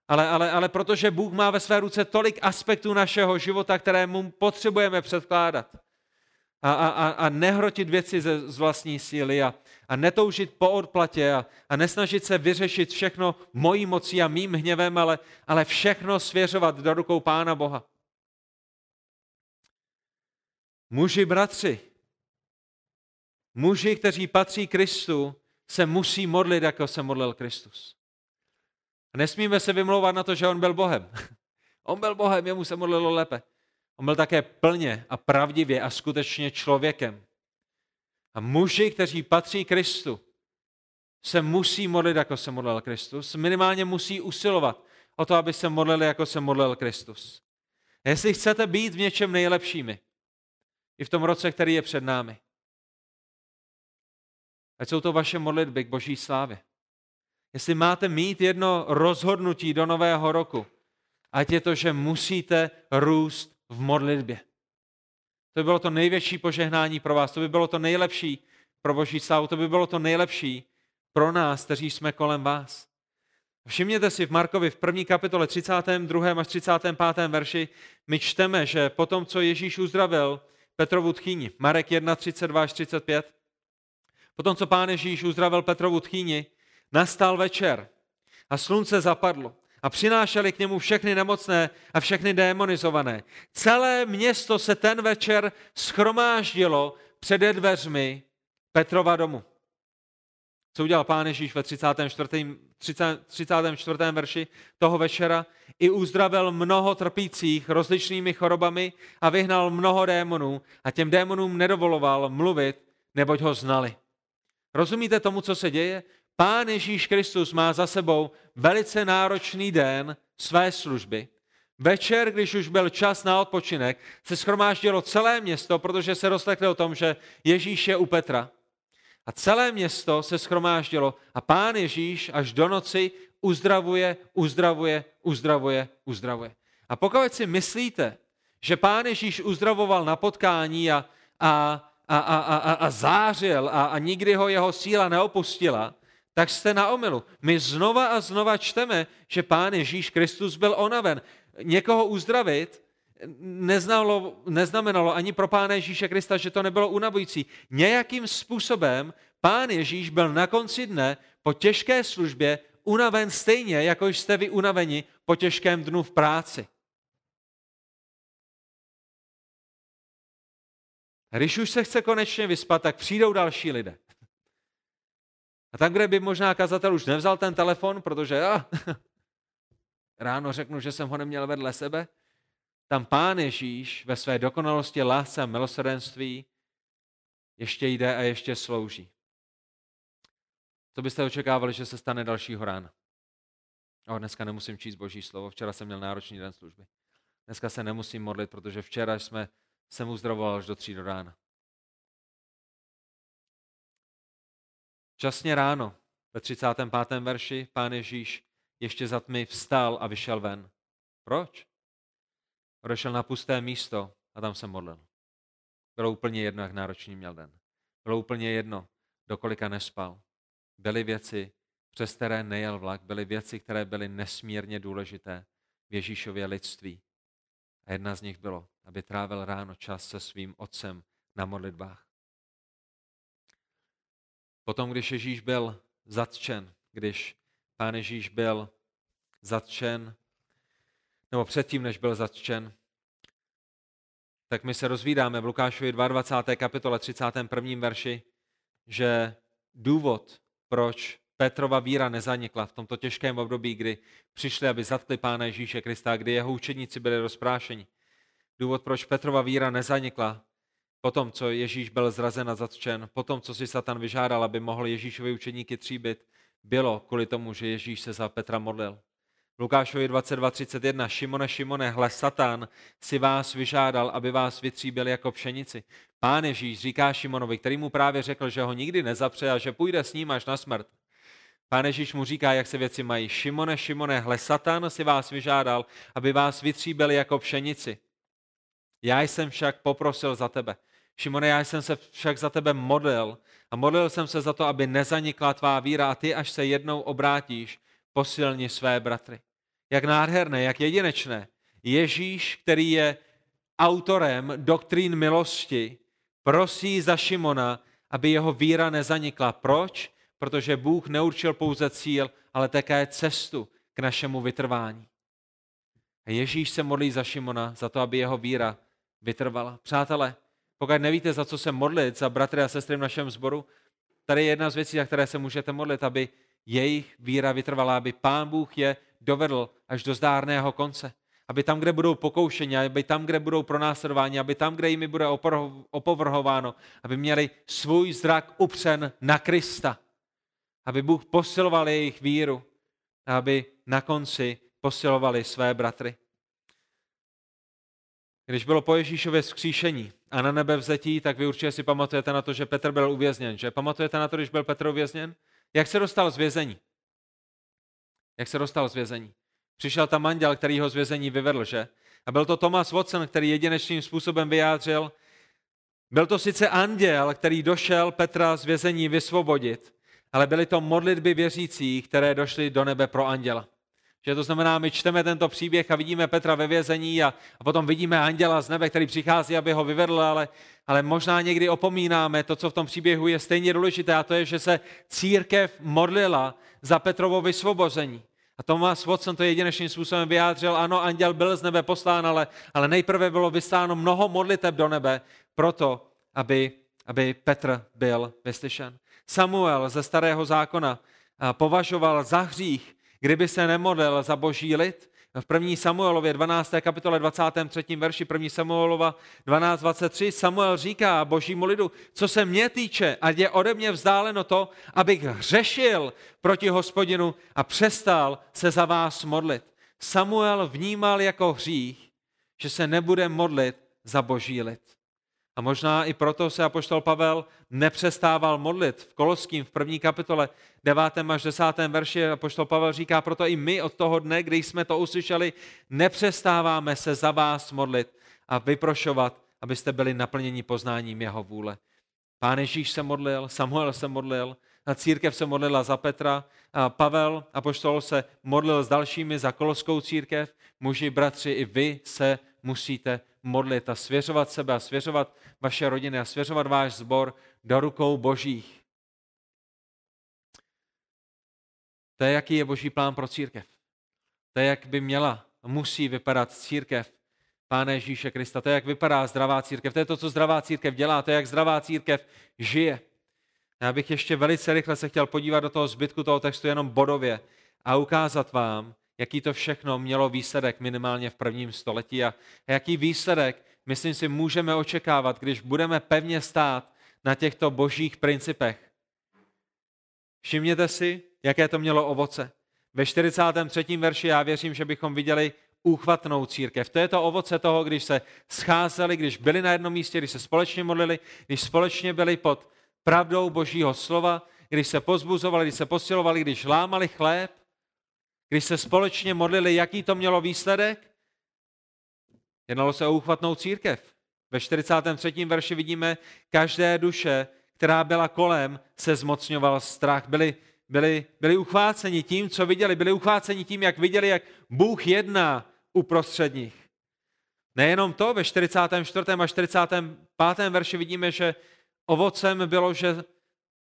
ale, ale, ale protože Bůh má ve své ruce tolik aspektů našeho života, které mu potřebujeme předkládat a, a, a nehrotit věci ze, z vlastní síly a, a netoužit po odplatě a, a nesnažit se vyřešit všechno mojí mocí a mým hněvem, ale, ale všechno svěřovat do rukou Pána Boha. Muži, bratři, muži, kteří patří Kristu, se musí modlit, jako se modlil Kristus. A nesmíme se vymlouvat na to, že on byl Bohem. On byl Bohem, jemu se modlilo lépe. On byl také plně a pravdivě a skutečně člověkem. A muži, kteří patří Kristu, se musí modlit, jako se modlil Kristus. Minimálně musí usilovat o to, aby se modlili, jako se modlil Kristus. A jestli chcete být v něčem nejlepšími, i v tom roce, který je před námi, ať jsou to vaše modlitby k boží slávě. Jestli máte mít jedno rozhodnutí do nového roku, ať je to, že musíte růst v modlitbě. To by bylo to největší požehnání pro vás, to by bylo to nejlepší pro Boží slávu, to by bylo to nejlepší pro nás, kteří jsme kolem vás. Všimněte si v Markovi v první kapitole 32. až 35. verši my čteme, že po tom, co Ježíš uzdravil Petrovu tchýni, Marek 1, 32 až 35, potom, co pán Ježíš uzdravil Petrovu tchýni, nastal večer a slunce zapadlo a přinášeli k němu všechny nemocné a všechny démonizované. Celé město se ten večer schromáždilo před dveřmi Petrova domu. Co udělal pán Ježíš ve 34. 30, 34. verši toho večera? I uzdravil mnoho trpících rozličnými chorobami a vyhnal mnoho démonů a těm démonům nedovoloval mluvit, neboť ho znali. Rozumíte tomu, co se děje? Pán Ježíš Kristus má za sebou velice náročný den své služby. Večer, když už byl čas na odpočinek, se schromáždilo celé město, protože se roztekli o tom, že Ježíš je u Petra. A celé město se schromáždilo a pán Ježíš až do noci uzdravuje, uzdravuje, uzdravuje, uzdravuje. A pokud si myslíte, že pán Ježíš uzdravoval na potkání a, a, a, a, a, a zářil a, a nikdy ho jeho síla neopustila, tak jste na omylu. My znova a znova čteme, že Pán Ježíš Kristus byl onaven. Někoho uzdravit neznalo, neznamenalo ani pro Pána Ježíše Krista, že to nebylo unavující. Nějakým způsobem Pán Ježíš byl na konci dne po těžké službě unaven stejně, jako jste vy unaveni po těžkém dnu v práci. Když už se chce konečně vyspat, tak přijdou další lidé. A tam, kde by možná kazatel už nevzal ten telefon, protože já ráno řeknu, že jsem ho neměl vedle sebe, tam Pán Ježíš ve své dokonalosti, lásce a milosrdenství ještě jde a ještě slouží. Co byste očekávali, že se stane dalšího rána? O, dneska nemusím číst boží slovo, včera jsem měl náročný den služby. Dneska se nemusím modlit, protože včera jsme jsem uzdravoval až do tří do rána. Časně ráno, ve 35. verši, pán Ježíš ještě za tmy vstal a vyšel ven. Proč? Odešel na pusté místo a tam se modlil. Bylo úplně jedno, jak náročný měl den. Bylo úplně jedno, do kolika nespal. Byly věci, přes které nejel vlak, byly věci, které byly nesmírně důležité v Ježíšově lidství. A jedna z nich bylo, aby trávil ráno čas se svým otcem na modlitbách. Potom, když Ježíš byl zatčen, když pán Ježíš byl zatčen, nebo předtím, než byl zatčen, tak my se rozvídáme v Lukášovi 22. kapitole 31. verši, že důvod, proč Petrova víra nezanikla v tomto těžkém období, kdy přišli, aby zatkli Pána Ježíše Krista, kdy jeho učeníci byli rozprášeni. Důvod, proč Petrova víra nezanikla, potom, co Ježíš byl zrazen a zatčen, potom, co si Satan vyžádal, aby mohl Ježíšovi učeníky tříbit, bylo kvůli tomu, že Ježíš se za Petra modlil. V Lukášovi 22.31 Šimone, Šimone, hle Satan si vás vyžádal, aby vás vytříbil jako pšenici. Pán Ježíš říká Šimonovi, který mu právě řekl, že ho nikdy nezapře a že půjde s ním až na smrt. Pán Ježíš mu říká, jak se věci mají. Šimone, Šimone, hle Satan si vás vyžádal, aby vás vytříbil jako pšenici. Já jsem však poprosil za tebe. Šimone, já jsem se však za tebe modlil a modlil jsem se za to, aby nezanikla tvá víra a ty, až se jednou obrátíš, posilni své bratry. Jak nádherné, jak jedinečné. Ježíš, který je autorem doktrín milosti, prosí za Šimona, aby jeho víra nezanikla. Proč? Protože Bůh neurčil pouze cíl, ale také cestu k našemu vytrvání. A Ježíš se modlí za Šimona, za to, aby jeho víra vytrvala. Přátelé, pokud nevíte, za co se modlit, za bratry a sestry v našem sboru, tady je jedna z věcí, za které se můžete modlit, aby jejich víra vytrvala, aby Pán Bůh je dovedl až do zdárného konce. Aby tam, kde budou pokoušení, aby tam, kde budou pronásledováni, aby tam, kde jimi bude opovrhováno, aby měli svůj zrak upřen na Krista. Aby Bůh posiloval jejich víru, aby na konci posilovali své bratry. Když bylo po Ježíšově vzkříšení a na nebe vzetí, tak vy určitě si pamatujete na to, že Petr byl uvězněn. Že? Pamatujete na to, když byl Petr uvězněn? Jak se dostal z vězení? Jak se dostal z vězení? Přišel tam anděl, který ho z vězení vyvedl, že? A byl to Thomas Watson, který jedinečným způsobem vyjádřil, byl to sice anděl, který došel Petra z vězení vysvobodit, ale byly to modlitby věřících, které došly do nebe pro anděla. Že to znamená, my čteme tento příběh a vidíme Petra ve vězení a, a potom vidíme anděla z nebe, který přichází, aby ho vyvedl, ale, ale možná někdy opomínáme to, co v tom příběhu je stejně důležité, a to je, že se církev modlila za Petrovo vysvobození. A Thomas Watson to jedinečným způsobem vyjádřil, ano, anděl byl z nebe poslán, ale, ale nejprve bylo vysláno mnoho modliteb do nebe, proto, aby, aby Petr byl vyslyšen. Samuel ze starého zákona považoval za hřích, kdyby se nemodlil za boží lid, v 1. Samuelově 12. kapitole 23. verši 1. Samuelova 12.23 Samuel říká božímu lidu, co se mě týče, ať je ode mě vzdáleno to, abych hřešil proti hospodinu a přestal se za vás modlit. Samuel vnímal jako hřích, že se nebude modlit za boží lid. A možná i proto se apoštol Pavel nepřestával modlit. V Koloským v první kapitole 9. až 10. verši apoštol Pavel říká, proto i my od toho dne, kdy jsme to uslyšeli, nepřestáváme se za vás modlit a vyprošovat, abyste byli naplněni poznáním jeho vůle. Pán Ježíš se modlil, Samuel se modlil, a církev se modlila za Petra, a Pavel, apoštol, se modlil s dalšími za koloskou církev. Muži, bratři, i vy se musíte modlit a svěřovat sebe a svěřovat vaše rodiny a svěřovat váš sbor do rukou božích. To je, jaký je boží plán pro církev. To je, jak by měla, musí vypadat církev Pána Ježíše Krista. To je, jak vypadá zdravá církev. To je to, co zdravá církev dělá. To je, jak zdravá církev žije. Já bych ještě velice rychle se chtěl podívat do toho zbytku toho textu jenom bodově a ukázat vám, jaký to všechno mělo výsledek minimálně v prvním století a jaký výsledek, myslím si, můžeme očekávat, když budeme pevně stát na těchto božích principech. Všimněte si, jaké to mělo ovoce. Ve 43. verši já věřím, že bychom viděli úchvatnou církev. To je to ovoce toho, když se scházeli, když byli na jednom místě, když se společně modlili, když společně byli pod pravdou Božího slova, když se pozbuzovali, když se posilovali, když lámali chléb, když se společně modlili, jaký to mělo výsledek? Jednalo se o úchvatnou církev. Ve 43. verši vidíme, každé duše, která byla kolem, se zmocňoval strach. Byli, byli, byli uchváceni tím, co viděli. Byli uchváceni tím, jak viděli, jak Bůh jedná uprostřed nich. Nejenom to, ve 44. a 45. verši vidíme, že ovocem bylo, že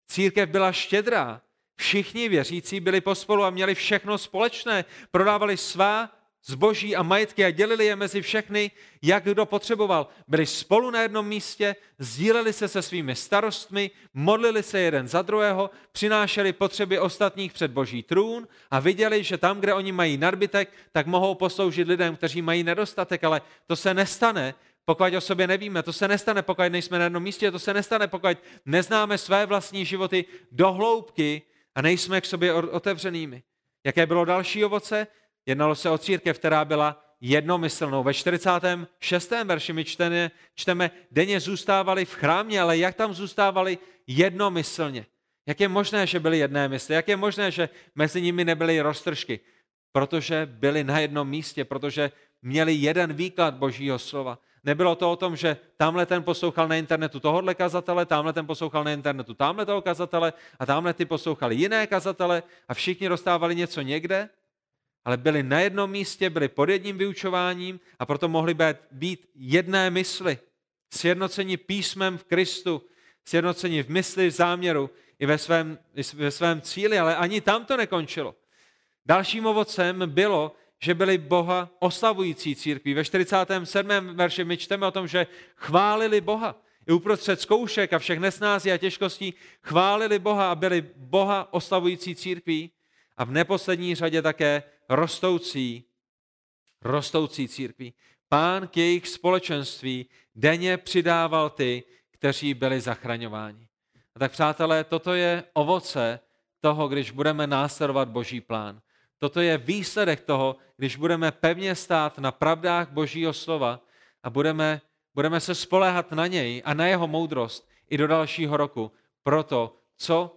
církev byla štědrá. Všichni věřící byli pospolu a měli všechno společné. Prodávali svá zboží a majetky a dělili je mezi všechny, jak kdo potřeboval. Byli spolu na jednom místě, sdíleli se se svými starostmi, modlili se jeden za druhého, přinášeli potřeby ostatních před boží trůn a viděli, že tam, kde oni mají nadbytek, tak mohou posloužit lidem, kteří mají nedostatek, ale to se nestane, pokud o sobě nevíme, to se nestane, pokud nejsme na jednom místě, to se nestane, pokud neznáme své vlastní životy do hloubky a nejsme k sobě otevřenými. Jaké bylo další ovoce? Jednalo se o církev, která byla jednomyslnou. Ve 46. verši my čteme, čteme, denně zůstávali v chrámě, ale jak tam zůstávali jednomyslně. Jak je možné, že byli jedné mysli? Jak je možné, že mezi nimi nebyly roztržky? Protože byli na jednom místě, protože měli jeden výklad Božího slova. Nebylo to o tom, že tamhle ten poslouchal na internetu tohohle kazatele, tamhle ten poslouchal na internetu tamhle toho kazatele a tamhle ty poslouchali jiné kazatele a všichni dostávali něco někde, ale byli na jednom místě, byli pod jedním vyučováním a proto mohli být, jedné mysli, sjednocení písmem v Kristu, sjednocení v mysli, v záměru i ve svém, ve svém cíli, ale ani tam to nekončilo. Dalším ovocem bylo, že byli Boha oslavující církví. Ve 47. verši my čteme o tom, že chválili Boha. I uprostřed zkoušek a všech nesnází a těžkostí chválili Boha a byli Boha oslavující církví a v neposlední řadě také rostoucí, rostoucí církví. Pán k jejich společenství denně přidával ty, kteří byli zachraňováni. A tak přátelé, toto je ovoce toho, když budeme následovat Boží plán. Toto je výsledek toho, když budeme pevně stát na pravdách Božího slova a budeme, budeme se spoléhat na něj a na jeho moudrost i do dalšího roku pro to, co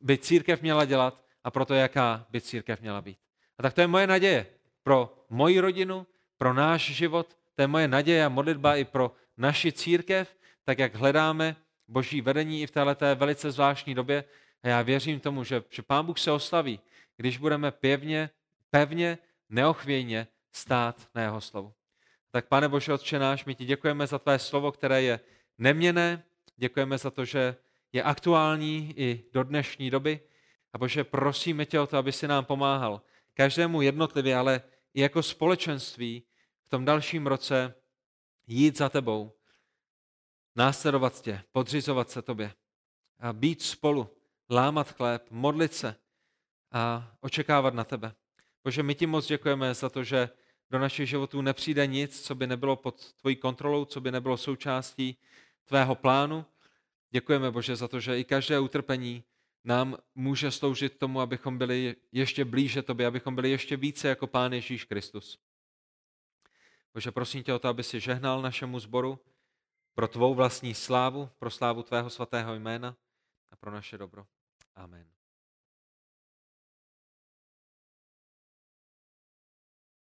by církev měla dělat a pro to, jaká by církev měla být. A tak to je moje naděje pro moji rodinu, pro náš život, to je moje naděje a modlitba i pro naši církev, tak jak hledáme boží vedení i v této velice zvláštní době. A já věřím tomu, že, že Pán Bůh se oslaví, když budeme pevně, pevně, neochvějně stát na jeho slovu. Tak pane Bože Otče náš, my ti děkujeme za tvé slovo, které je neměné, děkujeme za to, že je aktuální i do dnešní doby. A Bože, prosíme tě o to, aby si nám pomáhal každému jednotlivě, ale i jako společenství v tom dalším roce jít za tebou, následovat tě, podřizovat se tobě a být spolu, lámat chléb, modlit se a očekávat na tebe. Bože, my ti moc děkujeme za to, že do našich životů nepřijde nic, co by nebylo pod tvojí kontrolou, co by nebylo součástí tvého plánu. Děkujeme, Bože, za to, že i každé utrpení nám může sloužit tomu, abychom byli ještě blíže tobě, abychom byli ještě více jako Pán Ježíš Kristus. Bože, prosím tě o to, aby si žehnal našemu sboru pro tvou vlastní slávu, pro slávu tvého svatého jména a pro naše dobro. Amen.